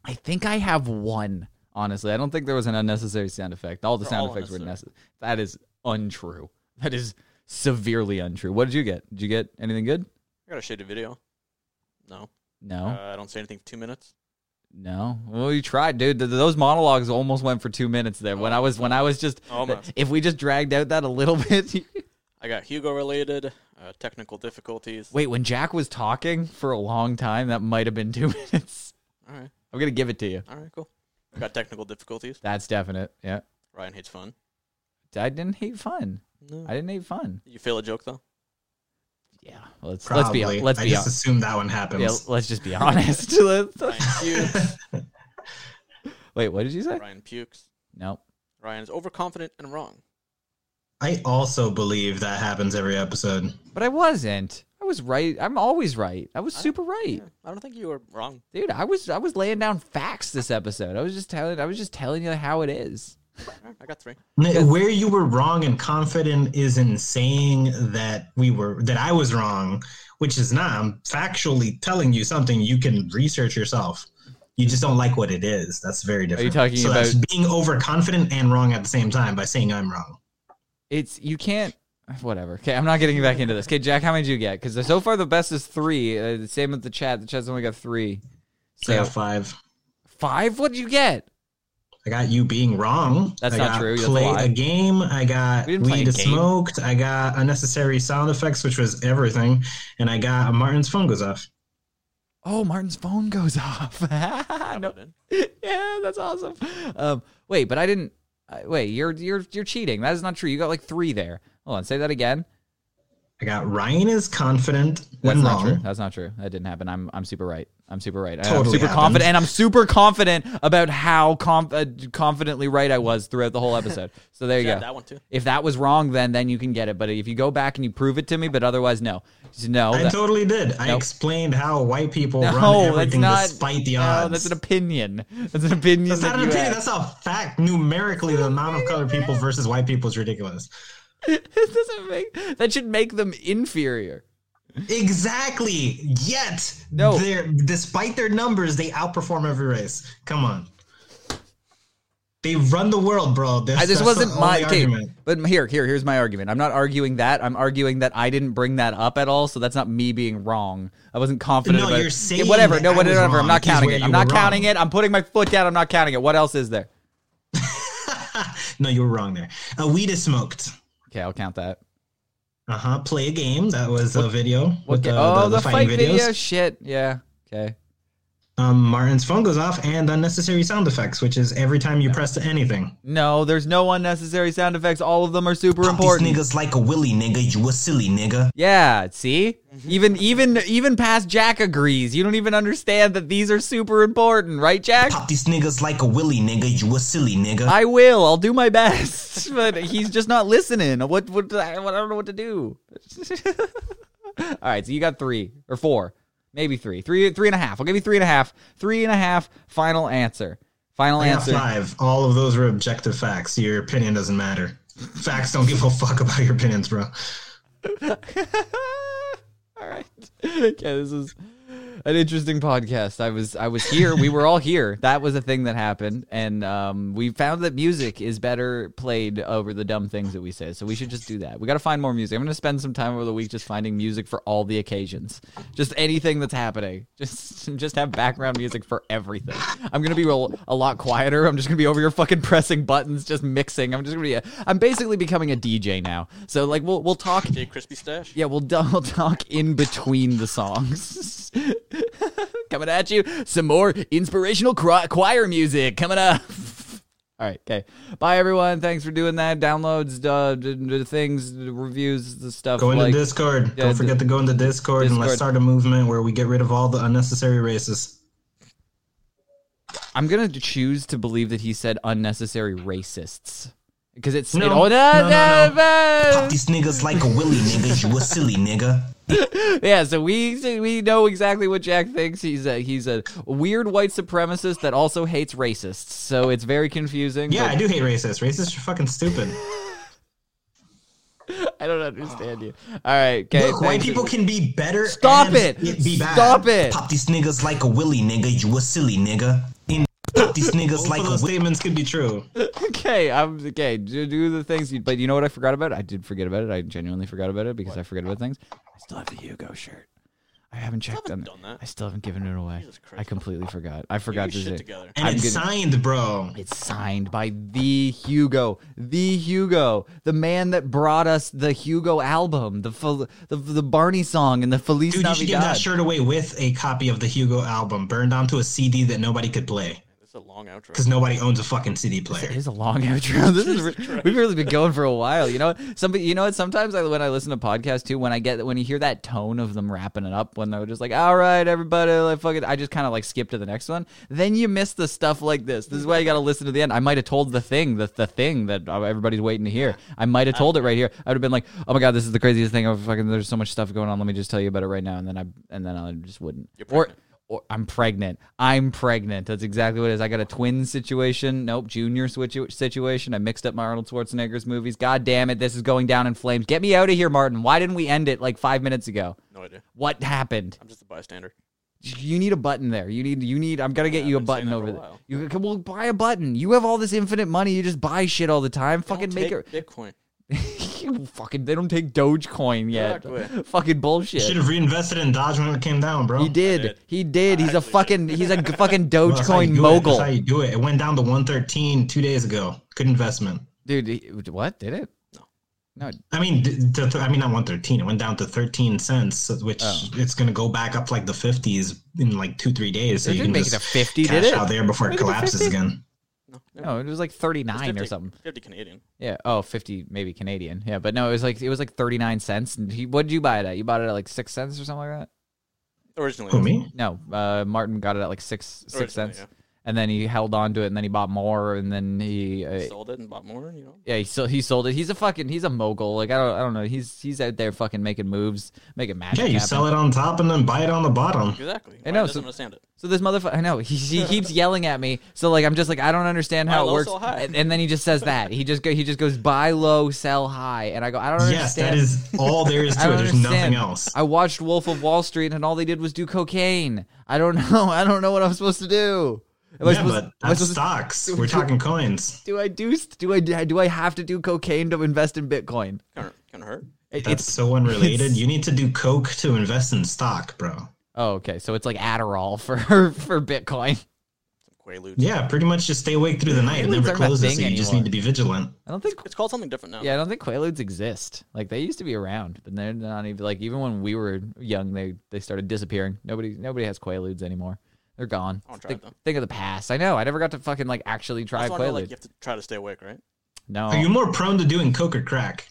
I think I have one. Honestly, I don't think there was an unnecessary sound effect. All the They're sound all effects were necessary. That is untrue. That is severely untrue. What did you get? Did you get anything good? I got a shaded video. No. No. Uh, I don't say anything for two minutes. No. Well, you tried, dude. Th- Those monologues almost went for two minutes there. When I was when I was just Almost. if we just dragged out that a little bit. I got Hugo related, uh, technical difficulties. Wait, when Jack was talking for a long time, that might have been two minutes. All right. I'm gonna give it to you. All right, cool. I got technical difficulties. That's definite. Yeah. Ryan hates fun. I didn't hate fun. No. I didn't hate fun. Did you fail a joke though? Yeah. Let's let's be let's I be just hon- assume that one happens. Yeah, let's just be honest. Let's- Wait, what did you say? Ryan pukes. Nope. Ryan is overconfident and wrong. I also believe that happens every episode. But I wasn't. I was right. I'm always right. I was super right. I don't think you were wrong. Dude, I was I was laying down facts this episode. I was just telling I was just telling you how it is. All right, I got three. Where you were wrong and confident is in saying that we were that I was wrong, which is not. I'm factually telling you something you can research yourself. You just don't like what it is. That's very different. talking so that's being overconfident and wrong at the same time by saying I'm wrong? It's you can't whatever. Okay, I'm not getting back into this. Okay, Jack, how many did you get? Because so far the best is three. Uh, the same with the chat. The chat's only got three. So I got five. Five? What did you get? I got you being wrong. That's I not got true. That's a Play a game. I got We weed smoked. I got unnecessary sound effects, which was everything, and I got Martin's phone goes off. Oh, Martin's phone goes off. no. Yeah, that's awesome. Um, wait, but I didn't. Uh, wait, you're you're you're cheating. That is not true. You got like three there. Hold on, say that again. I got Ryan is confident That's when not wrong. true. That's not true. That didn't happen. I'm I'm super right. I'm super right. I'm Totally super happened. confident, and I'm super confident about how conf- uh, confidently right I was throughout the whole episode. So there you go. that one too. If that was wrong, then then you can get it. But if you go back and you prove it to me, but otherwise, no, Just no. I that- totally did. I explained how white people no, run that's everything not. despite the no, odds. that's an opinion. That's an opinion. That's that not an opinion. have. That's a fact. Numerically, the amount of colored people versus white people is ridiculous. doesn't make that should make them inferior. Exactly. Yet, No. they're despite their numbers, they outperform every race. Come on. They run the world, bro. That's, I, this wasn't my okay, argument. but here, here, here's my argument. I'm not arguing that. I'm arguing that I didn't bring that up at all, so that's not me being wrong. I wasn't confident. No, about you're saying Okay, whatever. No, I whatever. I'm not counting it. I'm not counting wrong. it. I'm putting my foot down. I'm not counting it. What else is there? No, you were wrong there. Uh, weed is smoked. Okay, I'll count that. Uh huh. Play a game. That was a video. What with the, oh, the, the, the fight videos. video. Shit. Yeah. Okay. Um, Martin's phone goes off and unnecessary sound effects, which is every time you press to anything. No, there's no unnecessary sound effects. All of them are super Pop important. these niggas like a willy nigga, you a silly nigga. Yeah, see? Even even even past Jack agrees. You don't even understand that these are super important, right, Jack? Pop these niggas like a willy nigga, you a silly nigga. I will. I'll do my best. But he's just not listening. What what I don't know what to do. All right, so you got 3 or 4. Maybe 3. 3 three and a half. I'll give you three and a half. Three and a half final answer. Final I answer. five. All of those were objective facts. Your opinion doesn't matter. Facts don't give a fuck about your opinions, bro. All right. Okay, this is an interesting podcast. I was I was here. We were all here. That was a thing that happened, and um, we found that music is better played over the dumb things that we say. So we should just do that. We got to find more music. I'm going to spend some time over the week just finding music for all the occasions, just anything that's happening. Just just have background music for everything. I'm going to be a, a lot quieter. I'm just going to be over here fucking pressing buttons, just mixing. I'm just going to be. A, I'm basically becoming a DJ now. So like we'll we'll talk. J Crispy Stash. Yeah, we'll, we'll talk in between the songs. coming at you, some more inspirational choir music coming up. All right, okay. Bye, everyone. Thanks for doing that. Downloads, uh, d- d- things, reviews, the stuff. Go into like, Discord. Don't forget to go into Discord, and let's start a movement where we get rid of all the unnecessary races. I'm gonna choose to believe that he said unnecessary racists because it's No, it, oh, no, no, no. Pop these niggas like a willy nigga, you a silly nigga. yeah, so we we know exactly what Jack thinks. He's a he's a weird white supremacist that also hates racists. So it's very confusing. Yeah, but I do hate racists. Racists are fucking stupid. I don't understand you. All right, okay. Look, white people can be better. Stop it! Be bad. Stop it! Pop these niggas like a willy nigga, you a silly nigga. In pop these niggas Both like of a those wi- statements could be true. Okay, I'm okay. Do, do the things, you, but you know what I forgot about? I did forget about it. I genuinely forgot about it because I forget about things. I still have the Hugo shirt. I haven't checked on haven't done that. I still haven't given it away. Jesus I Christ. completely forgot. I forgot to shit say. together. And I'm it's gonna- signed, bro. It's signed by the Hugo, the Hugo, the man that brought us the Hugo album, the Fel- the, the Barney song, and the Feliz Dude, you should give Navidad. that shirt away with a copy of the Hugo album burned onto a CD that nobody could play This is a long outro. because nobody owns a fucking CD It player. is a long outro. This is re- we've really been going for a while. You know, somebody. You know what? Sometimes I, when I listen to podcasts too, when I get when you hear that tone of them wrapping it up, when they're just like, "All right, everybody, like fuck it," I just kind of like skip to the next one. Then you miss the stuff like this. This is why you got to listen to the end. I might have told the thing, the the thing that uh, everybody's waiting to hear. I might have told it right here. I would have been like, "Oh my god, this is the craziest thing. I've fucking there's so much stuff going on. Let me just tell you about it right now." And then I and then I just wouldn't. You're pregnant. or I'm pregnant. I'm pregnant. That's exactly what it is. I got a twin situation. Nope, junior situ- situation. I mixed up my Arnold Schwarzenegger's movies. God damn it, this is going down in flames. Get me out of here, Martin. Why didn't we end it like five minutes ago? No idea. What happened? I'm just a bystander. You need a button there. You need. You need. I'm gonna get Yeah, you a I've been saying button over a there. You can well buy a button. You have all this infinite money. You just buy shit all the time. Fucking make it. Bitcoin. you fucking. They don't take Dogecoin yet. Exactly. Fucking bullshit. Should have reinvested in Dodge when it came down, bro. He did. did. He did. I He's a actually fucking. He's a fucking Well, that's how you Dogecoin do it. mogul. That's how you do it. It went down to 113 two days ago. Good investment. Dude, he- what did it? No. No, I mean, d- d- I mean not 113. It went down to 13 cents, which Oh. it's going to go back up to like the 50s in like two three days. So It you didn't can make it just to 50, cash did it? out there before it it collapses 50? again. No. no, it was like 39 or 50 something. 50 Canadian. Yeah. Oh, 50 maybe Canadian. Yeah, but no, it was like it was like 39 cents. And he, what did you buy it at? You bought it at like six cents or something like that? Originally. Who me? No, uh, Martin got it at like six six Originally, cents, and then he held on to it, and then he bought more, and then he. Uh, Sold it and bought more, you know? yeah, he sold, he sold it. He's a fucking he's a mogul. Like I don't I don't know. He's he's out there fucking making moves, making magic. Yeah, you happen. sell it on top and then buy it on the bottom. Exactly. I know, so- understand it. So this motherfucker, I know he, he keeps yelling at me. So like I'm just like I don't understand how Buy it low, works. sell high. And, and then he just says that he just go he just goes buy low, sell high, and I go I don't understand. Yes, understand. that is all there is to it. There's understand. nothing else. I watched Wolf of Wall Street, and all they did was do cocaine. I don't know. I don't know what I'm supposed to do. Am I Yeah, supposed- but that's supposed to- stocks. We're talking coins. Do I do do I do I have to do cocaine to invest in Bitcoin? Kind of, hurt. It- That's it's so unrelated. it's- You need to do coke to invest in stock, bro. oh okay. So it's like Adderall for for Bitcoin. Quaaludes. Yeah, pretty much just stay awake through the night. It Quaaludes never aren't that closes, so thing you just need to be vigilant. I don't think It's called something different now. Yeah, I don't think Quaaludes exist. Like they used to be around, but they're not even like even when we were young, they they started disappearing. Nobody nobody has Quaaludes anymore. They're gone. I wanna try think, it, though. think of the past. I know. I never got to fucking like actually try I a just wonder, Quaalude. like, you have to try to stay awake, right? no. Are you more prone to doing coke or crack?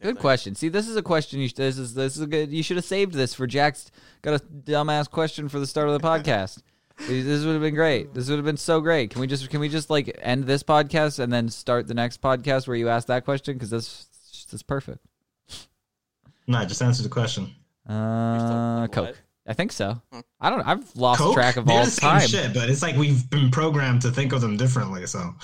Good question. See, this is a question. You sh- this is this is a good. You should have saved this for Jack's. Got a dumbass question for the start of the podcast. this would have been great. This would have been so great. Can we just can we just like end this podcast and then start the next podcast where you ask that question because this this is perfect. No, just answer the question. Uh, Coke. I think so. Hmm. I don't. I've lost Coke? track of They're all the same time. shit, but it's like we've been programmed to think of them differently. So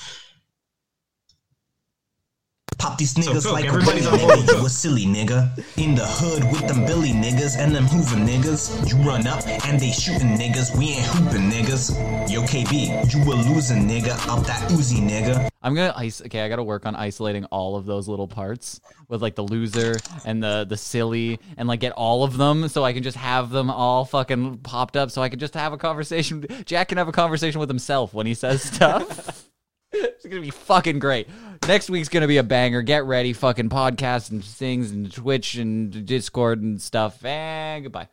Pop these niggas Coke, like a everybody's bully, on board nigga. You a silly nigga. In the hood with them Billy niggas and them Hoover niggas. You run up and they shooting niggas. We ain't hooping niggas. Yo, KB, you a losing nigga. Up that Uzi nigga. I'm gonna ice. Okay, I gotta work on isolating all of those little parts with like the loser and the the silly and like get all of them so I can just have them all fucking popped up so I can just have a conversation. Jack can have a conversation with himself when he says stuff. It's gonna be fucking great. Next week's gonna be a banger. Get ready, fucking podcasts and things and Twitch and Discord and stuff. And goodbye.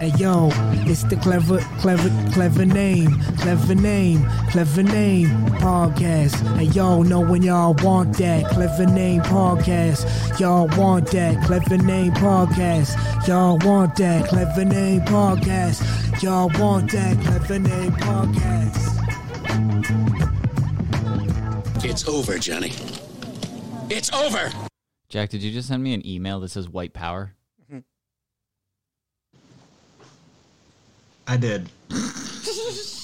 Hey yo, it's the clever, clever, clever name, clever name, clever name podcast. Hey yo, know when y'all want that clever name podcast. Y'all want that clever name podcast. Y'all want that clever name podcast. Y'all want that clever name podcast. It's over, Johnny. It's over. Jack, did you just send me an email that says white power? I did.